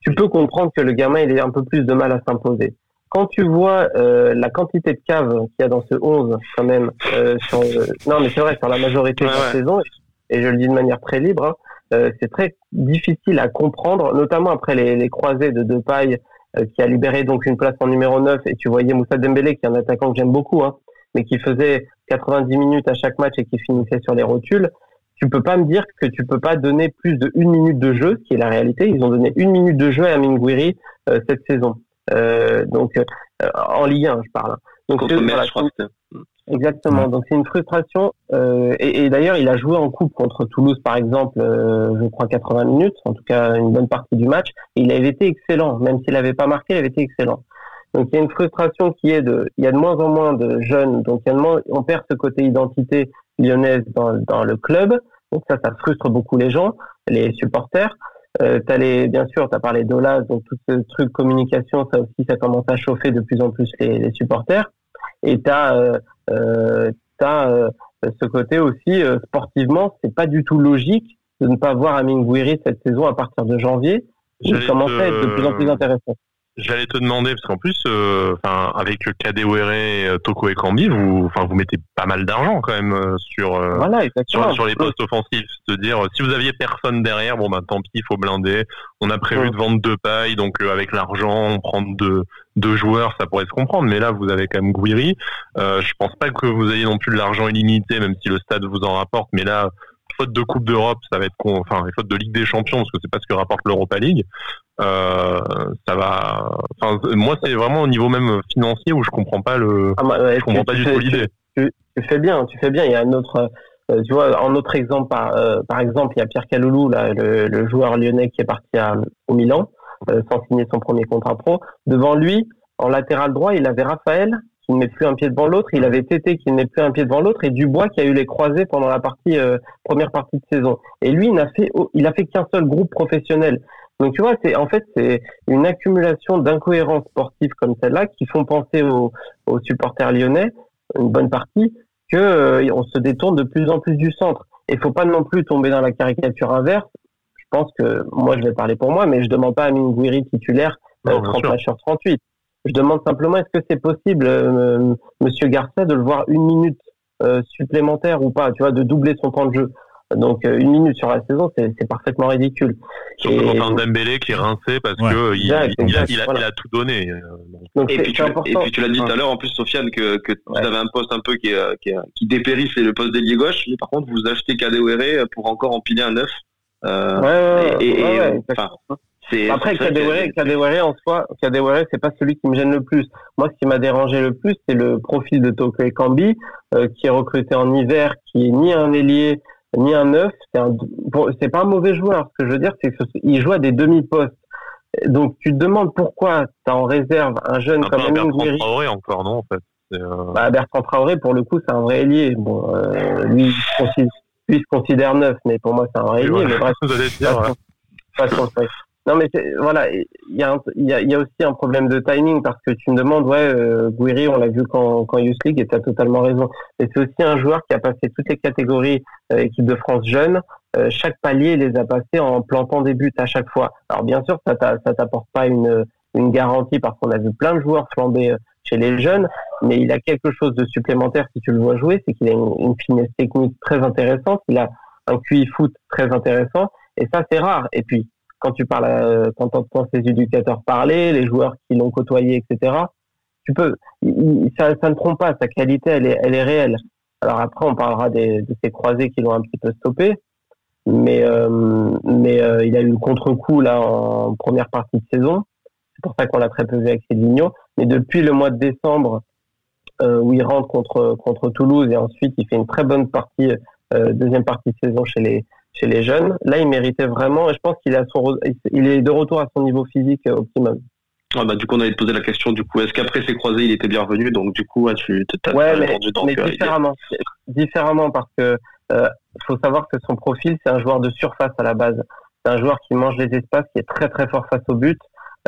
tu peux comprendre que le gamin il ait un peu plus de mal à s'imposer quand tu vois euh, la quantité de caves qu'il y a dans ce 11 quand même, euh, sur, euh, non mais c'est vrai sur la majorité de la saison, et je le dis de manière très libre, hein, euh, c'est très difficile à comprendre, notamment après les, les croisés de Depay euh, qui a libéré donc une place en numéro 9 et tu voyais Moussa Dembélé qui est un attaquant que j'aime beaucoup, hein, mais qui faisait 90 minutes à chaque match et qui finissait sur les rotules. Tu peux pas me dire que tu peux pas donner plus de une minute de jeu, ce qui est la réalité. Ils ont donné une minute de jeu à Minguiri cette saison. Euh, donc euh, en Ligue 1, je parle. Donc Exactement. Donc c'est une frustration. Euh, et, et d'ailleurs, il a joué en coupe contre Toulouse, par exemple, euh, je crois 80 minutes, en tout cas une bonne partie du match. Et il avait été excellent, même s'il n'avait pas marqué, il avait été excellent. Donc il y a une frustration qui est de, il y a de moins en moins de jeunes, donc il y a de moins, on perd ce côté identité lyonnaise dans, dans le club. Donc ça, ça frustre beaucoup les gens, les supporters. Euh, as les, bien sûr, tu as parlé d'Olas, donc tout ce truc communication, ça aussi, ça commence à chauffer de plus en plus les, les supporters. Et tu as, euh, euh, euh, ce côté aussi, euh, sportivement, c'est pas du tout logique de ne pas voir Amin Gouiri cette saison à partir de janvier. Il commence à être de plus en plus intéressant? J'allais te demander parce qu'en plus, euh, enfin, avec Kadewere, Toko et Kambi, vous, enfin, vous mettez pas mal d'argent quand même euh, sur, euh, sur, sur les postes offensifs. Se dire, si vous aviez personne derrière, bon ben tant pis, il faut blinder. On a prévu de vendre deux pailles, donc avec l'argent, prendre deux, deux joueurs, ça pourrait se comprendre. Mais là, vous avez quand même Gouiri. je pense pas que vous ayez non plus de l'argent illimité, même si le stade vous en rapporte. Mais là, faute de Coupe d'Europe, ça va être con, enfin, faute de Ligue des Champions, parce que c'est pas ce que rapporte l'Europa League. Euh, ça va. Enfin, moi, c'est vraiment au niveau même financier où je comprends pas le. Ah, bah, je comprends pas du tout l'idée. Tu, fais bien, tu fais bien. Il y a un autre. Euh, tu vois, en autre exemple, par, euh, par exemple, il y a Pierre Caloulou, là, le, joueur lyonnais qui est parti au Milan sans signer son premier contrat pro. Devant lui, en latéral droit, il avait Raphaël qui ne met plus un pied devant l'autre. Il avait Tété qui ne met plus un pied devant l'autre et Dubois qui a eu les croisés pendant la partie première partie de saison. Et lui, il n'a fait il a fait qu'un seul groupe professionnel. Donc tu vois, c'est en fait c'est une accumulation d'incohérences sportives comme celle-là qui font penser aux, supporters lyonnais, une bonne partie, que euh, on se détourne de plus en plus du centre. Et faut pas non plus tomber dans la caricature inverse. Je pense que moi je vais parler pour moi, mais je demande pas à Minguiri titulaire euh, 30 matchs sur 38. Je demande simplement est-ce que c'est possible, euh, Monsieur Garcia, de le voir une minute euh, supplémentaire ou pas, tu vois, de doubler son temps de jeu? Donc euh, une minute sur la saison, c'est parfaitement ridicule. Surtout quand un Dembélé qui est rincé parce que il, a, il, a, tout donné. Euh, et, puis tu, et, puis tu, l'as dit tout à l'heure en plus, Sofiane, que, que vous avez un poste un peu qui, qui, qui dépérit, c'est le poste d'ailier gauche. Mais par contre, vous achetez Kadewere pour encore empiler un neuf. Euh, ouais, ouais, et, ouais, après, Kadewere, en soi, Kadewere, c'est pas celui qui me gêne le plus. Moi, ce qui m'a dérangé le plus, c'est le profil de Toko Ekambi, euh, qui est recruté en hiver, qui est ni un ailier, ni un neuf. C'est pas un mauvais joueur. Ce que je veux dire, c'est qu'il joue à des demi-postes. Donc tu te demandes pourquoi tu as en réserve un jeune comme Amin Bertrand Traoré encore, non en fait euh... bah, Bertrand Traoré, pour le coup, c'est un vrai ailier. Bon, euh, lui, il se considère neuf, mais pour moi, c'est un vrai ailier. Mais bref, non, mais voilà, il y, a aussi un problème de timing parce que tu me demandes, ouais, euh, Guiri, on l'a vu quand, quand Youth League et tu as totalement raison. Mais c'est aussi un joueur qui a passé toutes les catégories euh, équipe de France jeune. Euh, chaque palier les a passés en plantant des buts à chaque fois. Alors bien sûr, ça t'apporte pas une, une garantie parce qu'on a vu plein de joueurs flamber euh, chez les jeunes, mais il a quelque chose de supplémentaire si tu le vois jouer, c'est qu'il a une, une, finesse technique très intéressante, il a un QI foot très intéressant, et ça c'est rare. Et puis quand tu parles, euh, quand entends ces éducateurs parler, les joueurs qui l'ont côtoyé, etc. Tu peux, ça, ne trompe pas. Sa qualité, elle est, elle est réelle. Alors après, on parlera de ces croisés qui l'ont un petit peu stoppé, mais mais il a eu le contre-coup là en première partie de saison. C'est pour ça qu'on l'a très peu vu avec Cédinho. Mais depuis le mois de décembre, où il rentre contre contre Toulouse et ensuite il fait une très bonne partie deuxième partie de saison chez les chez les jeunes. Là, il méritait vraiment, et je pense qu'il est, son, il est de retour à son niveau physique euh, optimum. Ah bah, du coup, on avait posé la question, du coup, est-ce qu'après ces croisés, il était bien revenu? Donc, du coup, tu as ouais, mais, mais euh, différemment. Différemment, parce que euh, faut savoir que son profil, c'est un joueur de surface à la base. C'est un joueur qui mange les espaces, qui est très très fort face au but.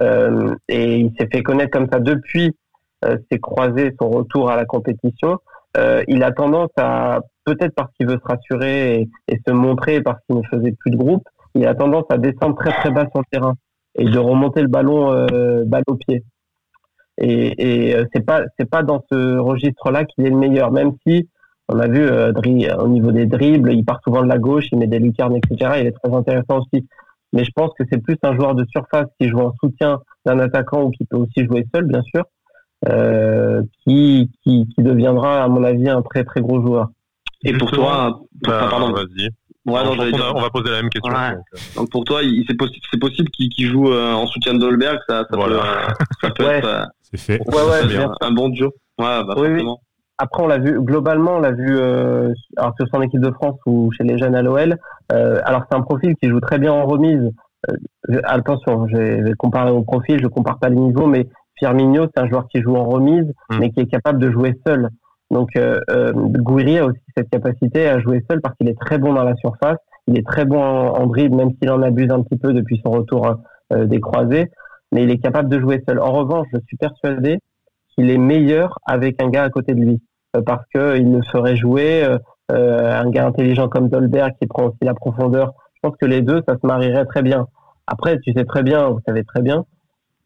Euh, et il s'est fait connaître comme ça depuis euh, ses croisés, son retour à la compétition. Euh, il a tendance à peut-être parce qu'il veut se rassurer et, se montrer parce qu'il ne faisait plus de groupe, il a tendance à descendre très très bas sur le terrain et de remonter le ballon euh, balle au pied. Et, et euh, c'est pas c'est pas dans ce registre-là qu'il est le meilleur, même si on a vu euh, au niveau des dribbles, il part souvent de la gauche, il met des lucarnes, etc. Il est très intéressant aussi. Mais je pense que c'est plus un joueur de surface qui joue en soutien d'un attaquant ou qui peut aussi jouer seul, bien sûr, euh, qui, qui, qui deviendra, à mon avis, un très très gros joueur. Et pour toi, bah, pardon. Vas-y. Ouais, non, on, va poser la même question. Euh. Donc, pour toi, c'est possible, qu'il joue euh, en soutien de Dolberg, ça, ça peut, ça peut être c'est fait. Ouais, ouais, un bon duo. Ouais, bah, oui, Après, on l'a vu globalement, on l'a vu euh, alors sur son équipe de France ou chez les jeunes à l'OL. Euh, alors c'est un profil qui joue très bien en remise. Euh, attention, je vais comparer au profil, je compare pas les niveaux, mais Firmino, c'est un joueur qui joue en remise, hmm. mais qui est capable de jouer seul. Donc euh, euh, Gouiri a aussi cette capacité à jouer seul parce qu'il est très bon dans la surface, il est très bon en, dribble, même s'il en abuse un petit peu depuis son retour euh, des croisés, mais il est capable de jouer seul. En revanche, je suis persuadé qu'il est meilleur avec un gars à côté de lui, euh, parce que il le ferait jouer un gars intelligent comme Dolberg qui prend aussi la profondeur. Je pense que les deux, ça se marierait très bien. Après, tu sais très bien, vous savez très bien,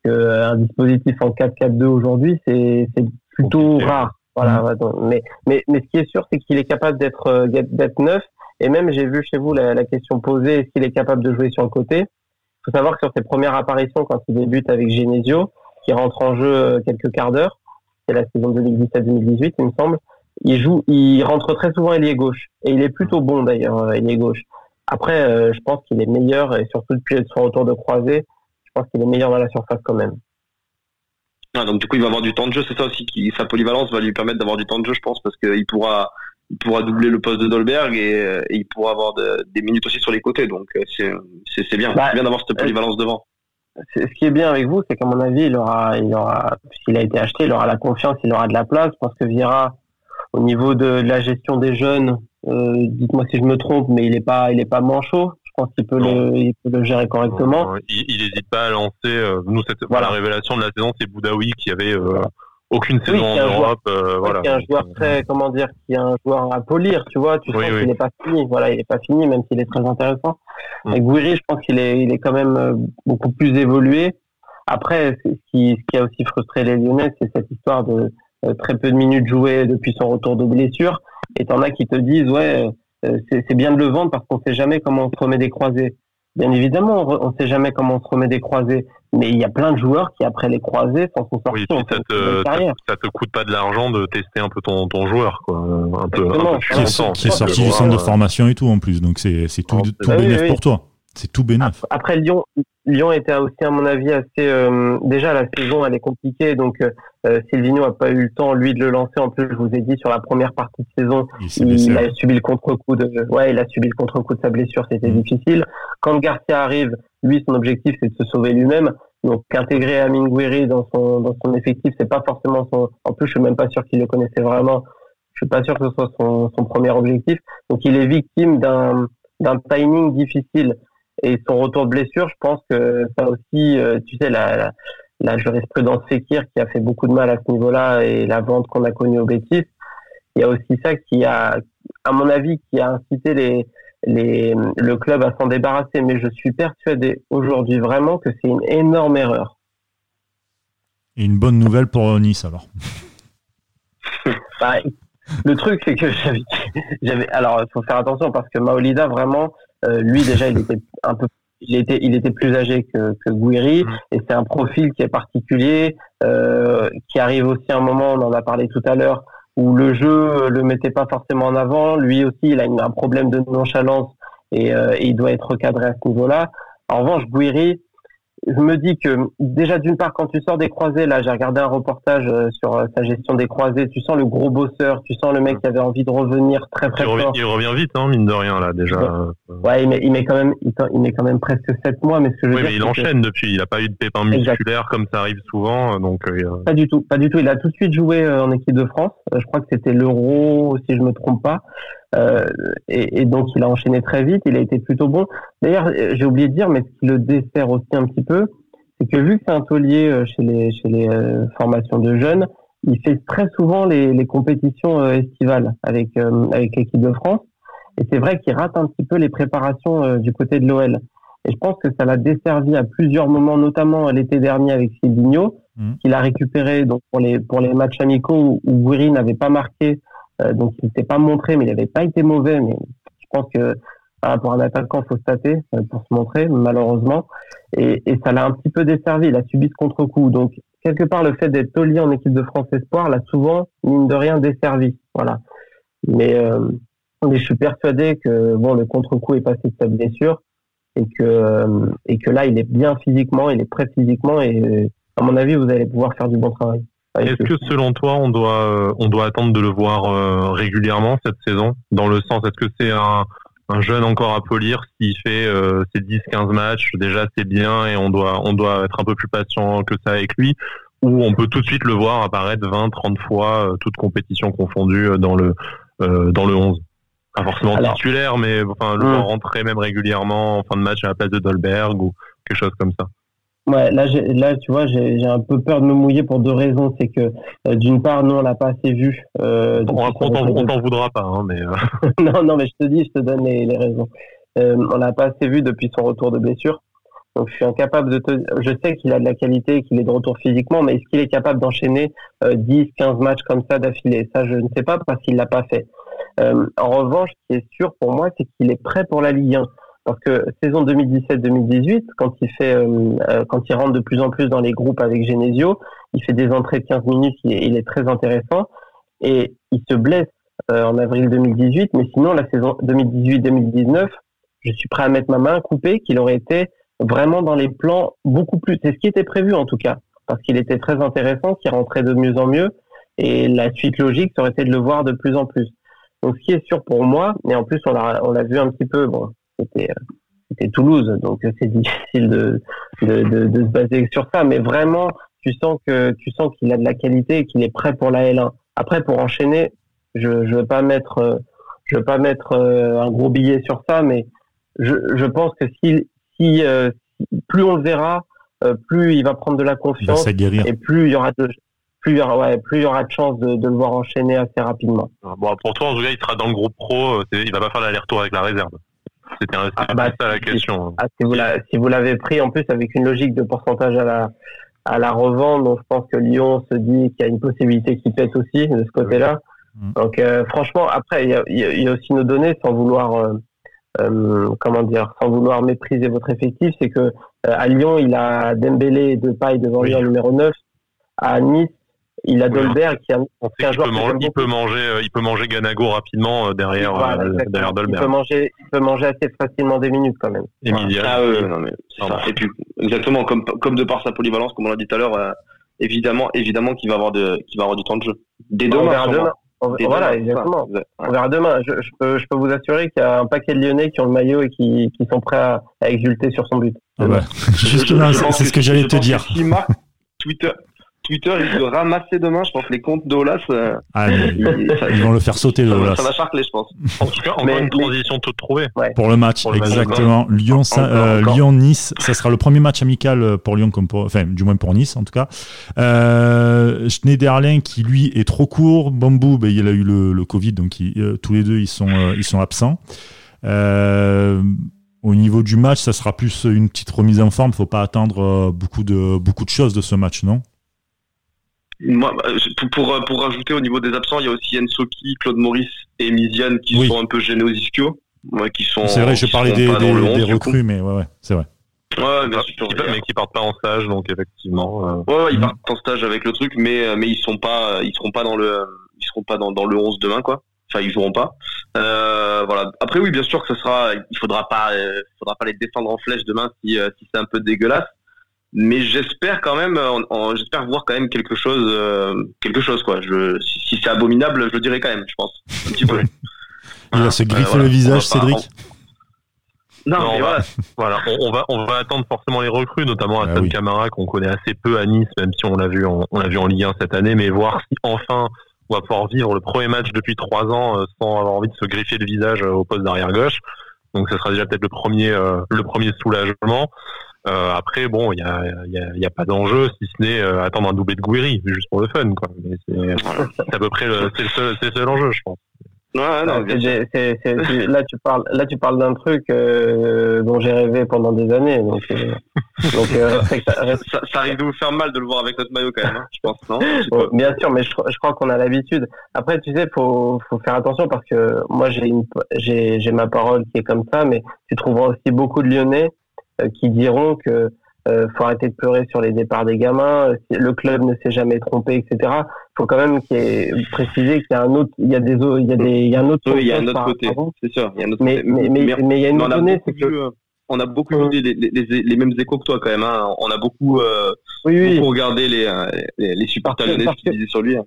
qu'un dispositif en 4-4-2 aujourd'hui, c'est plutôt rare. Voilà. Mm. Mais, mais, mais ce qui est sûr, c'est qu'il est capable d'être euh, d'être neuf. Et même, j'ai vu chez vous la, la question posée est-ce qu'il est capable de jouer sur le côté? Il faut savoir que sur ses premières apparitions, quand il débute avec Genesio, qui rentre en jeu euh, quelques quarts d'heure, c'est la saison 2017-2018, il me semble. Il joue, il rentre très souvent ailier gauche et il est plutôt bon d'ailleurs euh, ailier gauche. Après, je pense qu'il est meilleur et surtout depuis son retour de croisé, je pense qu'il est meilleur dans la surface quand même. Ah, donc du coup, il va avoir du temps de jeu. C'est ça aussi qui sa polyvalence va lui permettre d'avoir du temps de jeu, je pense, parce qu'il pourra il pourra doubler le poste de Dolberg et, il pourra avoir des minutes aussi sur les côtés. Donc euh, c'est c'est bien, bah, bien d'avoir cette polyvalence devant. Ce qui est bien avec vous, c'est qu'à mon avis, il aura, il aura, puisqu'il a été acheté, il aura la confiance, il aura de la place. Je pense que Vira, au niveau de, la gestion des jeunes, euh, dites-moi si je me trompe, mais il est pas, il est pas manchot pense qu'il peut, le, il peut le gérer correctement. Il n'hésite pas à lancer. Euh, nous, cette, voilà. la révélation de la saison, c'est Boudaoui qui avait euh, aucune saison en Europe. Euh, voilà. Qui est un joueur très, comment dire, qui est un joueur à polir, tu vois. Tu sens qu'il n'est pas fini. Voilà, il n'est pas fini, même s'il est très intéressant. Mm. Et Gouiri, je pense qu'il est, il est quand même beaucoup plus évolué. Après, ce qui, ce qui a aussi frustré les Lyonnais, c'est cette histoire de très peu de minutes jouées depuis son retour de blessure. Et t'en as qui te disent, ouais euh, c'est bien de le vendre parce qu'on sait jamais comment on se remet des croisés. Bien évidemment, on ne sait jamais comment on se remet des croisés, mais il y a plein de joueurs qui après les croisés s'en sont sortis. Oui, ça, te, ça, te coûte pas de l'argent de tester un peu ton, ton joueur, quoi. Un peu, un qui, est, qui est sorti du centre de formation et tout en plus, donc c'est tout, tout bénéfice pour toi. C'est tout bénéf. Après Lyon, Lyon était aussi à mon avis assez. Euh, déjà la saison elle est compliquée, donc euh, Silvino a pas eu le temps lui de le lancer. En plus, je vous ai dit sur la première partie de saison, il, a subi le contre-coup de. Ouais, il a subi le contre-coup de sa blessure, c'était mm. difficile. Quand Garcia arrive, lui son objectif c'est de se sauver lui-même. Donc intégrer Amin Gouiri dans son dans son effectif, c'est pas forcément son. En plus, je suis même pas sûr qu'il le connaissait vraiment. Je suis pas sûr que ce soit son, son premier objectif. Donc il est victime d'un d'un timing difficile et son retour de blessure, je pense que ça aussi, euh, tu sais, la, la, jurisprudence Fekir qui a fait beaucoup de mal à ce niveau-là et la vente qu'on a connue au Bétis, il y a aussi ça qui a, à mon avis, qui a incité les, les, le club à s'en débarrasser. Mais je suis persuadé aujourd'hui vraiment que c'est une énorme erreur. Et une bonne nouvelle pour Nice alors. bah, le truc, c'est que j'avais, alors, il faut faire attention parce que Maolida, vraiment, euh, lui déjà il était un peu il était il était plus âgé que, que Gouiri mm. et c'est un profil qui est particulier euh, qui arrive aussi à un moment on en a parlé tout à l'heure où le jeu le mettait pas forcément en avant. Lui aussi, il a un problème de nonchalance et, et il doit être recadré à ce niveau-là. En revanche, Bouiri, je me dis que déjà d'une part quand tu sors des croisés là j'ai regardé un reportage euh, sur euh, sa gestion des croisés. Tu sens le gros bosseur tu sens le mec qui avait envie de revenir très très il fort. il revient vite hein, mine de rien là déjà. Ouais. Il met, il met quand même il, met quand même presque 7 mois mais ce que je oui, mais il enchaîne depuis. Il a pas eu de pépin musculaire comme ça arrive souvent donc euh, pas du tout pas du tout. Il a tout de suite joué en équipe de France. Je crois que c'était l'Euro si je me trompe pas. euh, et, et, donc il a enchaîné très vite, il a été plutôt bon. D'ailleurs, j'ai oublié de dire, mais ce qui le dessert aussi un petit peu, c'est que vu que c'est un taulier euh, chez les, chez les euh, formations de jeunes, il fait très souvent les, les compétitions estivales avec, avec l'équipe de France. Et c'est vrai qu'il rate un petit peu les préparations du côté de l'OL. Et je pense que ça l'a desservi à plusieurs moments, notamment l'été dernier avec Silvino, mmh. qu'il a récupéré donc pour les pour les matchs amicaux où, où n'avait pas marqué euh, donc il s'était pas montré, mais il n'avait pas été mauvais. Mais je pense que pour un attaquant, faut se tâter euh, pour se montrer, malheureusement. Et, et ça l'a un petit peu desservi. Il a subi ce contre-coup. Donc quelque part, le fait d'être taulier en équipe de France Espoir l'a souvent, mine de rien, desservi. Voilà. Mais, euh, mais je suis persuadé que bon, le contre-coup est passé de sa blessure et que euh, et que là, il est bien physiquement, il est prêt physiquement et à mon avis, vous allez pouvoir faire du bon travail. Est-ce que selon toi, on doit, euh, on doit attendre de le voir euh, régulièrement cette saison? Dans le sens, est-ce que c'est un, un jeune encore à polir S'il fait euh, ses 10-15 matchs, déjà c'est bien et on doit, on doit être un peu plus patient que ça avec lui? Ou on peut tout de suite le voir apparaître 20-30 fois, toutes compétitions confondues dans le, dans le 11 Pas forcément titulaire, mais enfin, le hmm. voir rentrer même régulièrement en fin de match à la place de Dolberg ou quelque chose comme ça Ouais, là, là, tu vois, j'ai un peu peur de me mouiller pour deux raisons. C'est que, euh, d'une part, nous, on l'a pas assez vu. Euh, on t'en voudra pas, hein, mais. Euh. non, non, mais je te dis, je te donne les, les raisons. Euh, on l'a pas assez vu depuis son retour de blessure. Donc, je suis incapable de te. Je sais qu'il a de la qualité, qu'il est de retour physiquement, mais est-ce qu'il est capable d'enchaîner 10, 15 matchs comme ça d'affilée? Ça, je ne sais pas parce qu'il l'a pas fait. en revanche, ce qui est sûr pour moi, c'est qu'il est prêt pour la Ligue 1 parce que saison 2017-2018, quand il fait, euh, euh, quand il rentre de plus en plus dans les groupes avec Genesio, il fait des entrées de 15 minutes, il est, très intéressant et il se blesse euh, en avril 2018, mais sinon la saison 2018-2019, je suis prêt à mettre ma main coupée qu'il aurait été vraiment dans les plans beaucoup plus. C'est ce qui était prévu en tout cas, parce qu'il était très intéressant, qu'il rentrait de mieux en mieux et la suite logique ça aurait été de le voir de plus en plus. Donc ce qui est sûr pour moi, et en plus on l'a on l'a vu un petit peu, bon c'était euh, c'était Toulouse, donc c'est difficile de, de, de, de, se baser sur ça. Mais vraiment, tu sens que tu sens qu'il a de la qualité et qu'il est prêt pour la L1. Après, pour enchaîner, je je veux pas mettre euh, je veux pas mettre euh, un gros billet sur ça, mais je, je pense que si, si plus on le verra, plus il va prendre de la confiance et plus il y aura de plus il y aura, ouais, plus il y aura de chances de, de, le voir enchaîner assez rapidement. Bon, pour toi, en tout cas, il sera dans le groupe pro. Il va pas faire l'aller-retour avec la réserve. C'était ah, bah, ça la question. Ah, si vous l'avez pris en plus avec une logique de pourcentage à la à la revente, donc je pense que Lyon se dit qu'il y a une possibilité qui pète aussi de ce côté-là. Donc euh, franchement, après il y a, y a, aussi nos données sans vouloir euh, euh, comment dire, sans vouloir mépriser votre effectif, c'est que à Lyon il a Dembélé de paille devant lui en numéro 9. À Nice il a Dolberg qui a, on sait peut, manger, il peut manger, euh, il peut manger Ganago rapidement euh, derrière, euh, derrière Dolberg. Il peut manger, il peut manger assez facilement des minutes quand même. Emilia. Ah, euh, non, mais Et puis exactement comme comme de par sa polyvalence, comme on l'a dit tout à l'heure, évidemment, évidemment qu'il va avoir de, qu'il va avoir du temps de jeu. Dès demain. On verra demain. voilà, exactement. On verra demain. Je, je, peux, je peux vous assurer qu'il y a un paquet de Lyonnais qui ont le maillot et qui, qui sont prêts à, à exulter sur son but. Ah bah, justement, c'est ce que j'allais te dire. Twitter, Twitter risque de ramasser demain, je pense, les comptes d'Olas. Euh, ah, ils, vont le faire sauter, ça, ça va charcler, je pense. En tout cas, encore une transition toute trouvée. Pour le match, exactement. Lyon, euh, Lyon, Nice, ça sera le premier match amical pour Lyon, comme pour, enfin, du moins pour Nice, en tout cas. Euh, Schneiderlin, qui lui est trop court. Bambou, ben, il a eu le, le Covid, donc euh, tous les deux, ils sont, ils sont absents. au niveau du match, ça sera plus une petite remise en forme. Faut pas attendre beaucoup de beaucoup de choses de ce match, non? Moi, bah, pour, pour, pour, rajouter au niveau des absents, il y a aussi Ensoki, Claude Maurice et Miziane qui sont un peu gênés aux ischios. Ouais, qui sont. C'est vrai, je parlais des, des, des recrues, mais ouais, ouais c'est vrai. Ouais, bien sûr. mais qui partent pas en stage, donc effectivement. Euh... Ouais, ouais, ils partent en stage avec le truc, mais mais ils sont pas, ils seront pas dans le ils seront pas dans, dans le 11 demain, quoi. Enfin, ils joueront pas. Euh, voilà. Après, oui, bien sûr que ce sera, il faudra pas, euh, faudra pas les défendre en flèche demain si, euh, si c'est un peu dégueulasse. Mais j'espère quand même, j'espère voir quand même quelque chose, quelque chose quoi. Je, si, si c'est abominable, je le dirai quand même, je pense, un petit peu. Il va se griffer le visage, Cédric. Non, mais voilà. voilà. On, va on va attendre forcément les recrues, notamment à ah, Camara qu'on connaît assez peu à Nice, même si on l'a vu on l'a vu en Ligue 1 cette année, mais voir si enfin on va pouvoir vivre le premier match depuis trois ans euh, sans avoir envie de se griffer le visage euh, au poste d'arrière gauche. Donc, ce sera déjà peut-être le premier, euh, le premier soulagement. Euh, après, bon, il y a, y, a, y a, pas d'enjeu si ce n'est attendre un doublé de Gouiri, juste pour le fun, quoi. Mais c'est à peu près le, c'est le seul, c'est le seul enjeu, je pense. Ouais, non, là tu parles, là tu parles d'un truc euh, dont j'ai rêvé pendant des années. Donc, euh, donc euh, ça, ça, risque de vous faire mal de le voir avec notre maillot quand même, hein, je pense, non Bien sûr, mais je, je crois qu'on a l'habitude. Après, tu sais, faut, faut faire attention parce que moi j'ai une, j'ai, j'ai ma parole qui est comme ça, mais tu trouveras aussi beaucoup de Lyonnais qui diront que euh, faut arrêter de pleurer sur les départs des gamins. Le club ne s'est jamais trompé, etc. Faut quand même qu'il préciser qu'il y a un autre, il y a des, il y a des, il y a un autre. Oui, il y a un autre côté, c'est sûr. Il y a un autre mais, côté. Mais, mais, mais, il y a une donnée, c'est que euh, on a beaucoup vu les, les, les, les, mêmes échos que toi quand même. Hein. On a beaucoup, euh, oui, oui. beaucoup regardé les, euh, les, supporters lyonnais qui disaient sur lui. Hein.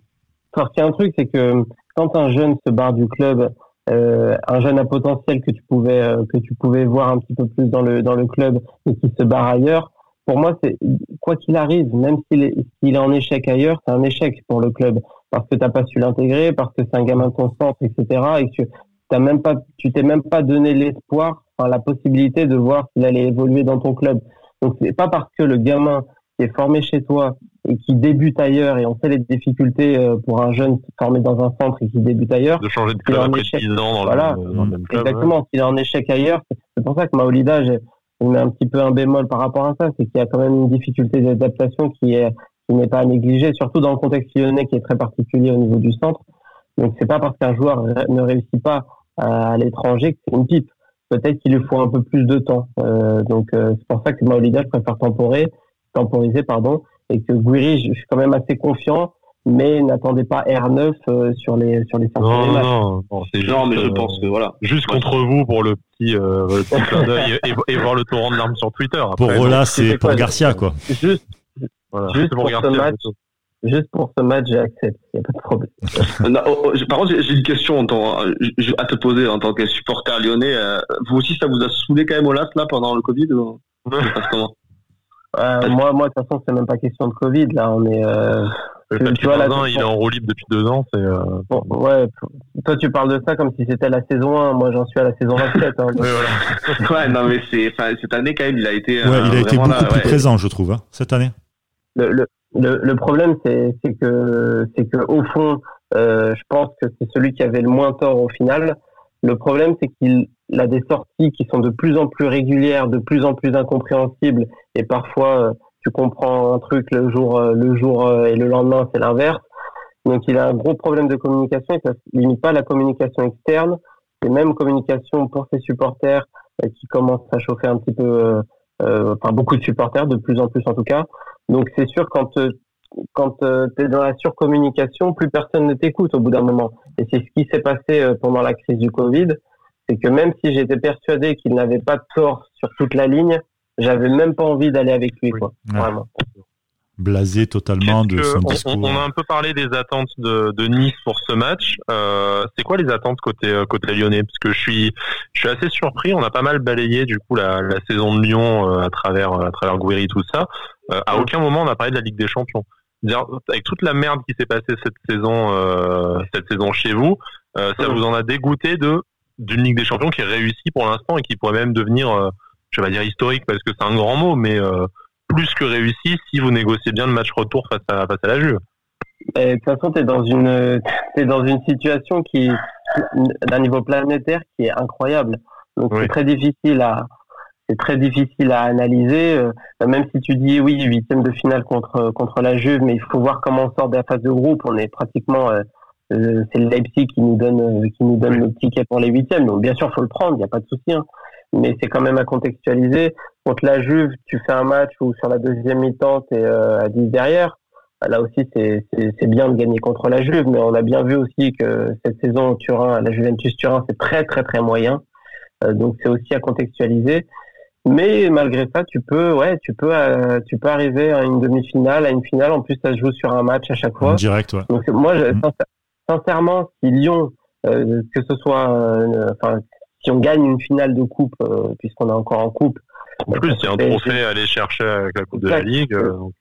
Parce qu'il y a un truc, c'est que quand un jeune se barre du club, euh, un jeune à potentiel que tu pouvais que tu pouvais voir un petit peu plus dans le dans le club et qui se barre ailleurs, pour moi, c'est quoi qu'il arrive, même s'il est, est, en échec ailleurs, c'est un échec pour le club parce que t'as pas su l'intégrer, parce que c'est un gamin de ton centre, etc. Et que t'as même pas, tu t'es même pas donné l'espoir, enfin la possibilité de voir s'il allait évoluer dans ton club. Donc c'est pas parce que le gamin qui est formé chez toi et qui débute ailleurs, et on sait les difficultés euh, pour un jeune formé dans un centre et qui débute ailleurs. De changer de club après 10 ans dans, voilà, le, dans le club. Exactement, s'il est en échec ailleurs, c'est pour ça que Maolida, on met un petit peu un bémol par rapport à ça, c'est qu'il y a quand même une difficulté d'adaptation qui est qui n'est pas à négliger, surtout dans le contexte lyonnais qui est très particulier au niveau du centre. Donc c'est pas parce qu'un joueur ne réussit pas à, l'étranger que c'est une pipe. Peut-être qu'il lui faut un peu plus de temps. Euh, donc euh, c'est pour ça que Maolida je préfère temporer, temporiser pardon, et que Guiri je, suis quand même assez confiant mais n'attendez pas R9 euh, sur les sur les cinq non, matchs. Non, non, c'est genre, mais je euh, pense que voilà. Juste contre vous pour le petit, euh, le petit clin d'œil et, et, voir le torrent de l'arme sur Twitter. Après, pour Rola, c'est pour Garcia, quoi. Juste, voilà. juste pour, pour Garcia, ce match. Juste pour ce match, j'accepte. Il n'y a pas de problème. non, oh, oh, par contre, j'ai une question en tant, à te poser en tant que supporter lyonnais. vous aussi, ça vous a saoulé quand même au LAS là pendant le Covid ou... comment? Euh, moi, moi, de toute façon, c'est même pas question de Covid. Là, on est. Euh, tu vois, là, il est en roue libre depuis deux ans. C'est. Euh... Bon, ouais. Toi, tu parles de ça comme si c'était la saison 1. Moi, j'en suis à la saison 27. Hein, ouais, non, mais c'est, cette année quand même, il a été. Ouais, il a euh, été beaucoup là, plus ouais. présent, je trouve, hein, cette année. Le, le, le, le problème, c'est, c'est que, c'est que au fond, euh, je pense que c'est celui qui avait le moins tort au final. Le problème, c'est qu'il a des sorties qui sont de plus en plus régulières, de plus en plus incompréhensibles, et parfois euh, tu comprends un truc le jour, euh, le jour euh, et le lendemain c'est l'inverse. Donc il a un gros problème de communication, il ne limite pas la communication externe, et même communication pour ses supporters qui commencent à chauffer un petit peu, enfin beaucoup de supporters, de plus en plus en tout cas. Donc c'est sûr quand quand tu es dans la surcommunication, plus personne ne t'écoute au bout d'un moment. Et c'est ce qui s'est passé pendant la crise du Covid c'est que même si j'étais persuadé qu'il n'avait pas de tort sur toute la ligne, j'avais même pas envie d'aller avec lui, quoi. Vraiment. Blasé totalement de son discours. On, a un peu parlé des attentes de, de Nice pour ce match. Euh, c'est quoi les attentes côté euh, côté lyonnais? Parce que je suis je suis assez surpris. On a pas mal balayé du coup la, la saison de Lyon euh, à travers à travers Gouiri tout ça. Euh, à aucun moment on a parlé de la Ligue des Champions. Avec toute la merde qui s'est passée cette saison euh, cette saison chez vous, ça vous en a dégoûté de d'une Ligue des Champions qui est réussie pour l'instant et qui pourrait même devenir, euh, je vais dire historique parce que c'est un grand mot, mais euh, plus que réussi si vous négociez bien le match retour face à, face à la Juve. de toute façon, tu es dans une es dans une situation qui d'un niveau planétaire qui est incroyable. Donc c'est très difficile à c'est très difficile à analyser. Euh, même si tu dis oui, huitième de finale contre contre la Juve, mais il faut voir comment on sort de la phase de groupe. On est pratiquement euh, c'est le Leipzig qui nous donne euh, qui nous donne le ticket pour les huitièmes. Donc bien sûr, faut le prendre, il n'y a pas de souci. Hein. Mais c'est quand même à contextualiser. Contre la Juve, tu fais un match où sur la deuxième mi-temps, tu es euh, à 10 derrière. là aussi c'est bien de gagner contre la Juve, mais on a bien vu aussi que cette saison Turin, la Juventus Turin, c'est très très très moyen. Euh, donc c'est aussi à contextualiser. Mais malgré ça, tu peux, ouais, tu peux, euh, tu peux arriver à une demi-finale, à une finale. En plus, ça se joue sur un match à chaque fois. direct, ouais. Donc moi, mm. sincèrement, si Lyon, euh, que ce soit, enfin, si on gagne une finale de coupe, puisqu'on est encore en coupe, en plus, il y a un trophée à aller chercher avec la Coupe de la Ligue.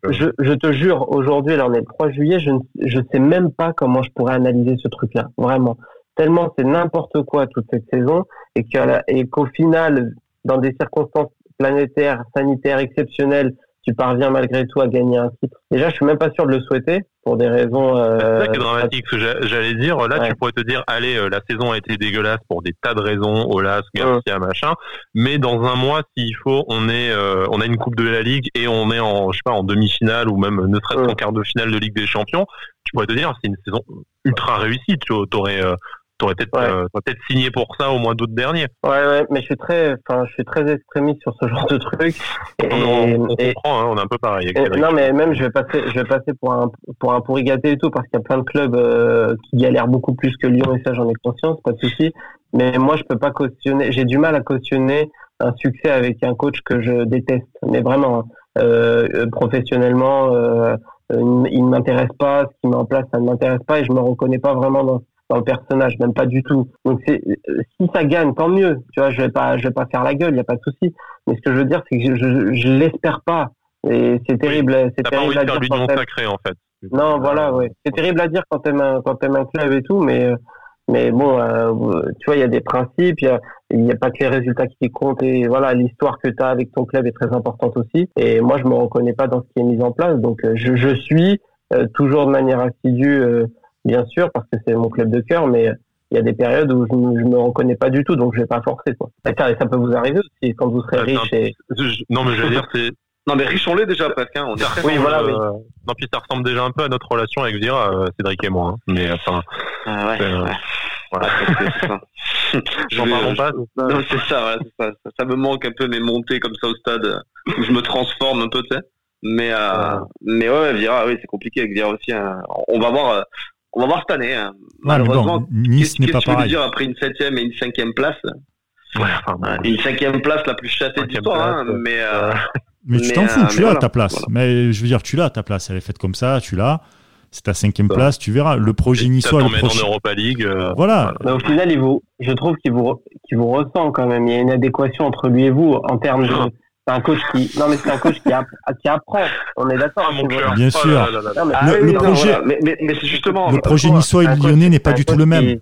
je, je, te jure, aujourd'hui, là, on est le 3 juillet, je ne sais même pas comment je pourrais analyser ce truc-là. Vraiment tellement c'est n'importe quoi toute cette saison et qu'au final, dans des circonstances planétaires, sanitaires exceptionnelles, tu parviens malgré tout à gagner un titre. Déjà, je suis même pas sûr de le souhaiter pour des raisons. Euh, c'est ça qui est dramatique. J'allais dire, là, tu pourrais te dire, allez, euh, la saison a été dégueulasse pour des tas de raisons, Olas, Garcia, machin. Mais dans un mois, s'il faut, on est, euh, on a une coupe de la Ligue et on est en, je sais pas, en demi-finale ou même ne serait-ce qu'en quart de finale de Ligue des Champions. Tu pourrais te dire, c'est une saison ultra réussie. Tu aurais, T'aurais peut-être euh, peut signé pour ça au mois d'août dernier. Ouais, ouais, mais je suis très, enfin, je suis très extrémiste sur ce genre de truc. Et, on, comprend, hein, on est un peu pareil. non, mais même je vais passer, je vais passer pour un pour un pourri gâté et tout parce qu'il y a plein de clubs euh, qui galèrent beaucoup plus que Lyon et ça j'en ai conscience, pas de souci. Mais moi je peux pas cautionner, j'ai du mal à cautionner un succès avec un coach que je déteste. Mais vraiment, euh, professionnellement, euh, il ne m'intéresse pas, ce qu'il met en place, ça ne m'intéresse pas et je me reconnais pas vraiment dans dans le personnage, même pas du tout. Donc c'est si ça gagne, tant mieux. Tu vois, je vais pas, je vais pas faire la gueule, il y a pas de souci. Mais ce que je veux dire, c'est que je, je, l'espère pas. Et c'est terrible, c'est terrible à dire. Quand sacré, en fait. Non, voilà, ouais. C'est terrible à dire quand t'aimes un, quand t'aimes un club et tout, mais mais bon, euh, tu vois, il y a des principes, il y a, a pas que les résultats qui comptent et voilà, l'histoire que tu as avec ton club est très importante aussi. Et moi, je me reconnais pas dans ce qui est mis en place, donc euh, je, je suis euh, toujours de manière assidue bien sûr, parce que c'est mon club de cœur, mais il y a des périodes où je, ne me reconnais pas du tout, donc je vais pas forcer. Quoi. Et ça, peut vous arriver aussi quand vous serez riche. Et... Non, mais je veux dire, c'est. Non, mais riche on l'est déjà presque. Hein. On est oui, voilà. Oui. Euh, non, puis ça ressemble déjà un peu à notre relation avec Vira, euh, Cédric et moi. Hein. Mais enfin. Ah ouais. Euh, ouais. Voilà, c'est ça. J'en parle pas. Non, c'est ça, ça, ça, me manque un peu mes montées comme ça au stade où je me transforme un peu, tu sais. Mais, euh, mais ouais, Vira, oui, c'est compliqué avec Vira aussi. Hein. On va voir on va voir cette année. Hein. Malheureusement, Nice n'est pas pareil. dire après une septième et une cinquième place? Ouais, Une cinquième place la plus chassée d'histoire, hein, mais. Euh, mais tu t'en fous, euh, tu l'as à ta place. Mais je veux dire, tu l'as à ta place. Elle est faite comme ça, tu l'as. C'est ta cinquième place, tu verras. Le projet niçois, le prochain. en Europa League. Euh, voilà. Mais au final, il vous, je trouve qu'il vous, qu'il vous ressent quand même. Il y a une adéquation entre lui et vous en termes de, c'est un coach qui, non mais c'est un coach qui, qui apprend. On est d'accord. Ah, Bien sûr. le, projet, mais, mais, mais c'est justement. Le projet niçois et lyonnais n'est pas du tout le même.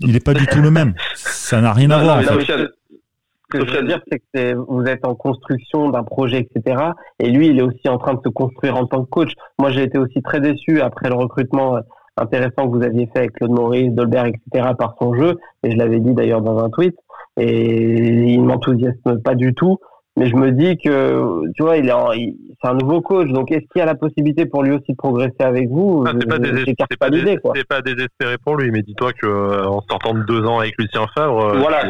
Il n'est pas du tout le même. Ça n'a rien à voir. Ce que je veux dire, c'est que vous êtes en construction d'un projet, etc. Et lui, il est aussi en train de se construire en tant que coach. Moi, j'ai été aussi très déçu après le recrutement euh, intéressant que vous aviez fait avec Claude Maurice, Dolberg, etc. par son jeu. Et je l'avais dit d'ailleurs dans un tweet. Et il m'enthousiasme pas du tout mais je me dis que tu vois il est c'est un nouveau coach donc est-ce qu'il y a la possibilité pour lui aussi de progresser avec vous ah, c'est pas, désespéré, pas, désespéré pour lui mais dis-toi que euh, en sortant de deux ans avec Lucien Favre voilà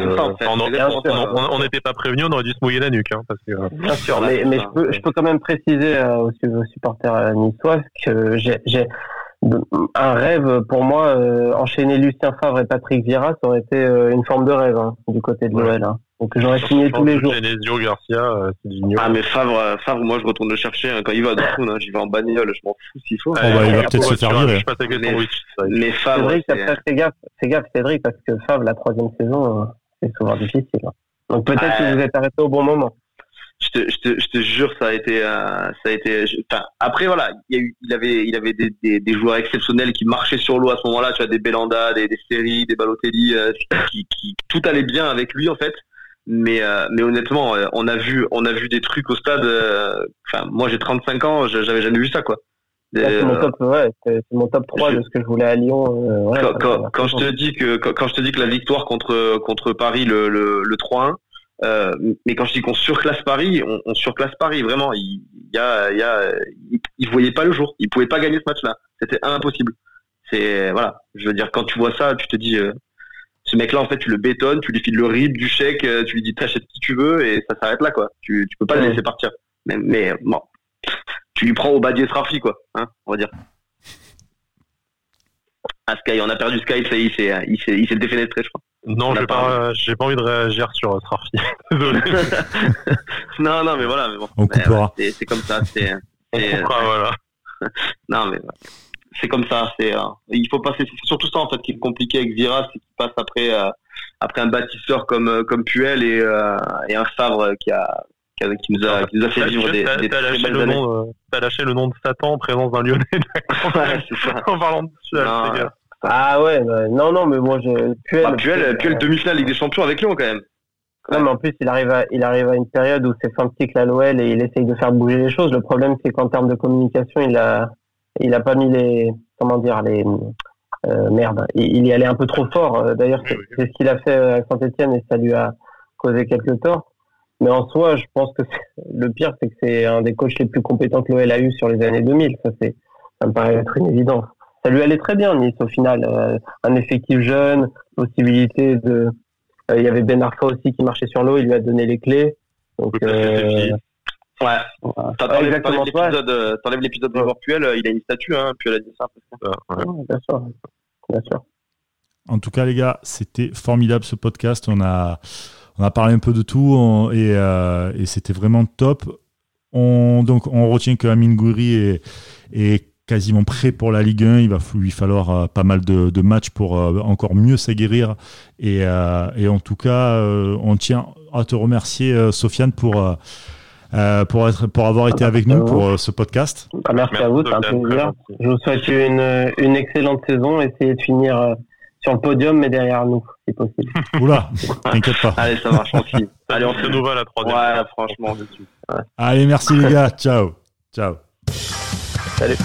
on n'était pas prévenu on aurait dû se mouiller la nuque hein, parce que euh, bien sûr mais, mais je peux je peux quand même préciser euh, aux, aux supporters niçois que j'ai un rêve pour moi enchaîner Lucien Favre et Patrick Vieira ça aurait été une forme de rêve hein, du côté de l'OL hein. Donc j'aurais signé tous les jours. Garcia, euh, ah mais Favre, euh, Favre, moi je retourne le chercher hein. quand il va dans hein, j'y vais en bagnole, je m'en fous s'il faut. Ah, bah, il va peut-être se faire virer. Mais, Favre, Cédric, après, fais gaffe, fais gaffe Cédric parce que Favre la troisième saison, euh, c'est souvent difficile. Hein. Donc peut-être que vous êtes arrêté au bon moment. Je te, je te, je te jure, ça a été, ça a été. Enfin, après voilà, il, y a eu, il avait, il avait des, des, des, joueurs exceptionnels qui marchaient sur l'eau à ce moment-là. Tu as des Belanda, des, des séries, des Balotelli, qui, qui, tout allait bien avec lui en fait mais euh, mais honnêtement euh, on a vu on a vu des trucs au stade euh, enfin moi j'ai 35 ans j'avais jamais vu ça quoi c'est mon top ouais, c'est mon top 3 de ce que je voulais à Lyon ouais, quand, quand, je te dis que quand, je te dis que la victoire contre contre Paris le le, le 3-1 mais quand je dis qu'on surclasse Paris on, on, surclasse Paris vraiment il, y a il y a il, voyait pas le jour il pouvait pas gagner ce match là c'était impossible c'est voilà je veux dire quand tu vois ça tu te dis ce mec-là, en fait, tu le bétonnes, tu lui files le rib du chèque, euh, tu lui dis t'achètes qui tu veux et ça s'arrête là, quoi. Tu, tu peux pas le laisser partir. Mais, mais bon, tu lui prends au badier Srafi, quoi, hein, on va dire. Ah, Sky, on a perdu Sky, ça y est, il s'est défenestré, je crois. Non, j'ai pas, j'ai pas envie de réagir sur. Désolé. non, non, mais voilà, mais bon. On coupera. c'est, c'est comme ça, c'est, c'est, Ah, voilà. non, mais c'est comme ça, c'est, euh, il faut passer, c'est surtout ça, en fait, qui est compliqué avec Vira, c'est qu'il passe après, euh, après un bâtisseur comme, euh, comme Puel et, euh, et un Favre qui a, qui, a- qui nous a, qui nous a fait T'as- vivre des, t'as- des t'as très lâché belles le années. nom, euh, t'as lâché le nom de Satan en présence d'un Lyonnais. Ouais, c'est ça. en parlant de Puel, Non, les gars. Ah ouais, bah, non, non, mais moi, je, Puel, Bah, Puel, Puel demi-finale Ligue des Champions avec Lyon, quand même. Non, mais en plus, il arrive à, il arrive à une période où c'est fin de cycle à l'OL et il essaye de faire bouger les choses. Le problème, c'est qu'en termes de communication, il a, il a pas mis les, comment dire, les, euh, merde, il, il y allait un peu trop fort. Euh, D'ailleurs, c'est ce qu'il a fait à Saint-Etienne et ça lui a causé quelques torts. Mais en soi, je pense que c'est- le pire, c'est que c'est un des coachs les plus compétents que l'OL a eu sur les années 2000. Ça, c'est, ça me paraît être une évidence. Ça lui allait très bien, Nice, au final. Euh, un effectif jeune, possibilité de, euh, il y avait Ben Arfa aussi qui marchait sur l'eau, il lui a donné les clés. Donc, euh. Ouais. T'enlèves l'épisode, de Puel, il a une statue, hein, Puel a dit ça. Ouais. Ouais, bien sûr. Bien sûr. En tout cas, les gars, c'était formidable ce podcast. On a, on a parlé un peu de tout on- et, euh, et c'était vraiment top. On, donc, on retient que Amine Gouiri est, est quasiment prêt pour la Ligue 1. Il va lui falloir euh, pas mal de, de matchs pour euh, encore mieux s'aguerrir. Et, euh, et en tout cas, euh, on tient à te remercier, euh, Sofiane, pour, euh, pour, être, pour avoir été avec nous pour euh, ce podcast. Ah, merci, à vous, c'est un plaisir. Je vous souhaite une, une excellente saison. Essayez de finir euh, sur le podium, mais derrière nous, si possible. Oula, t'inquiète pas. Allez, ça marche, aussi. Allez, on se se nouvelle la troisième. Ouais, franchement, dessus. Allez, merci les gars. Ciao. Ciao. Salut.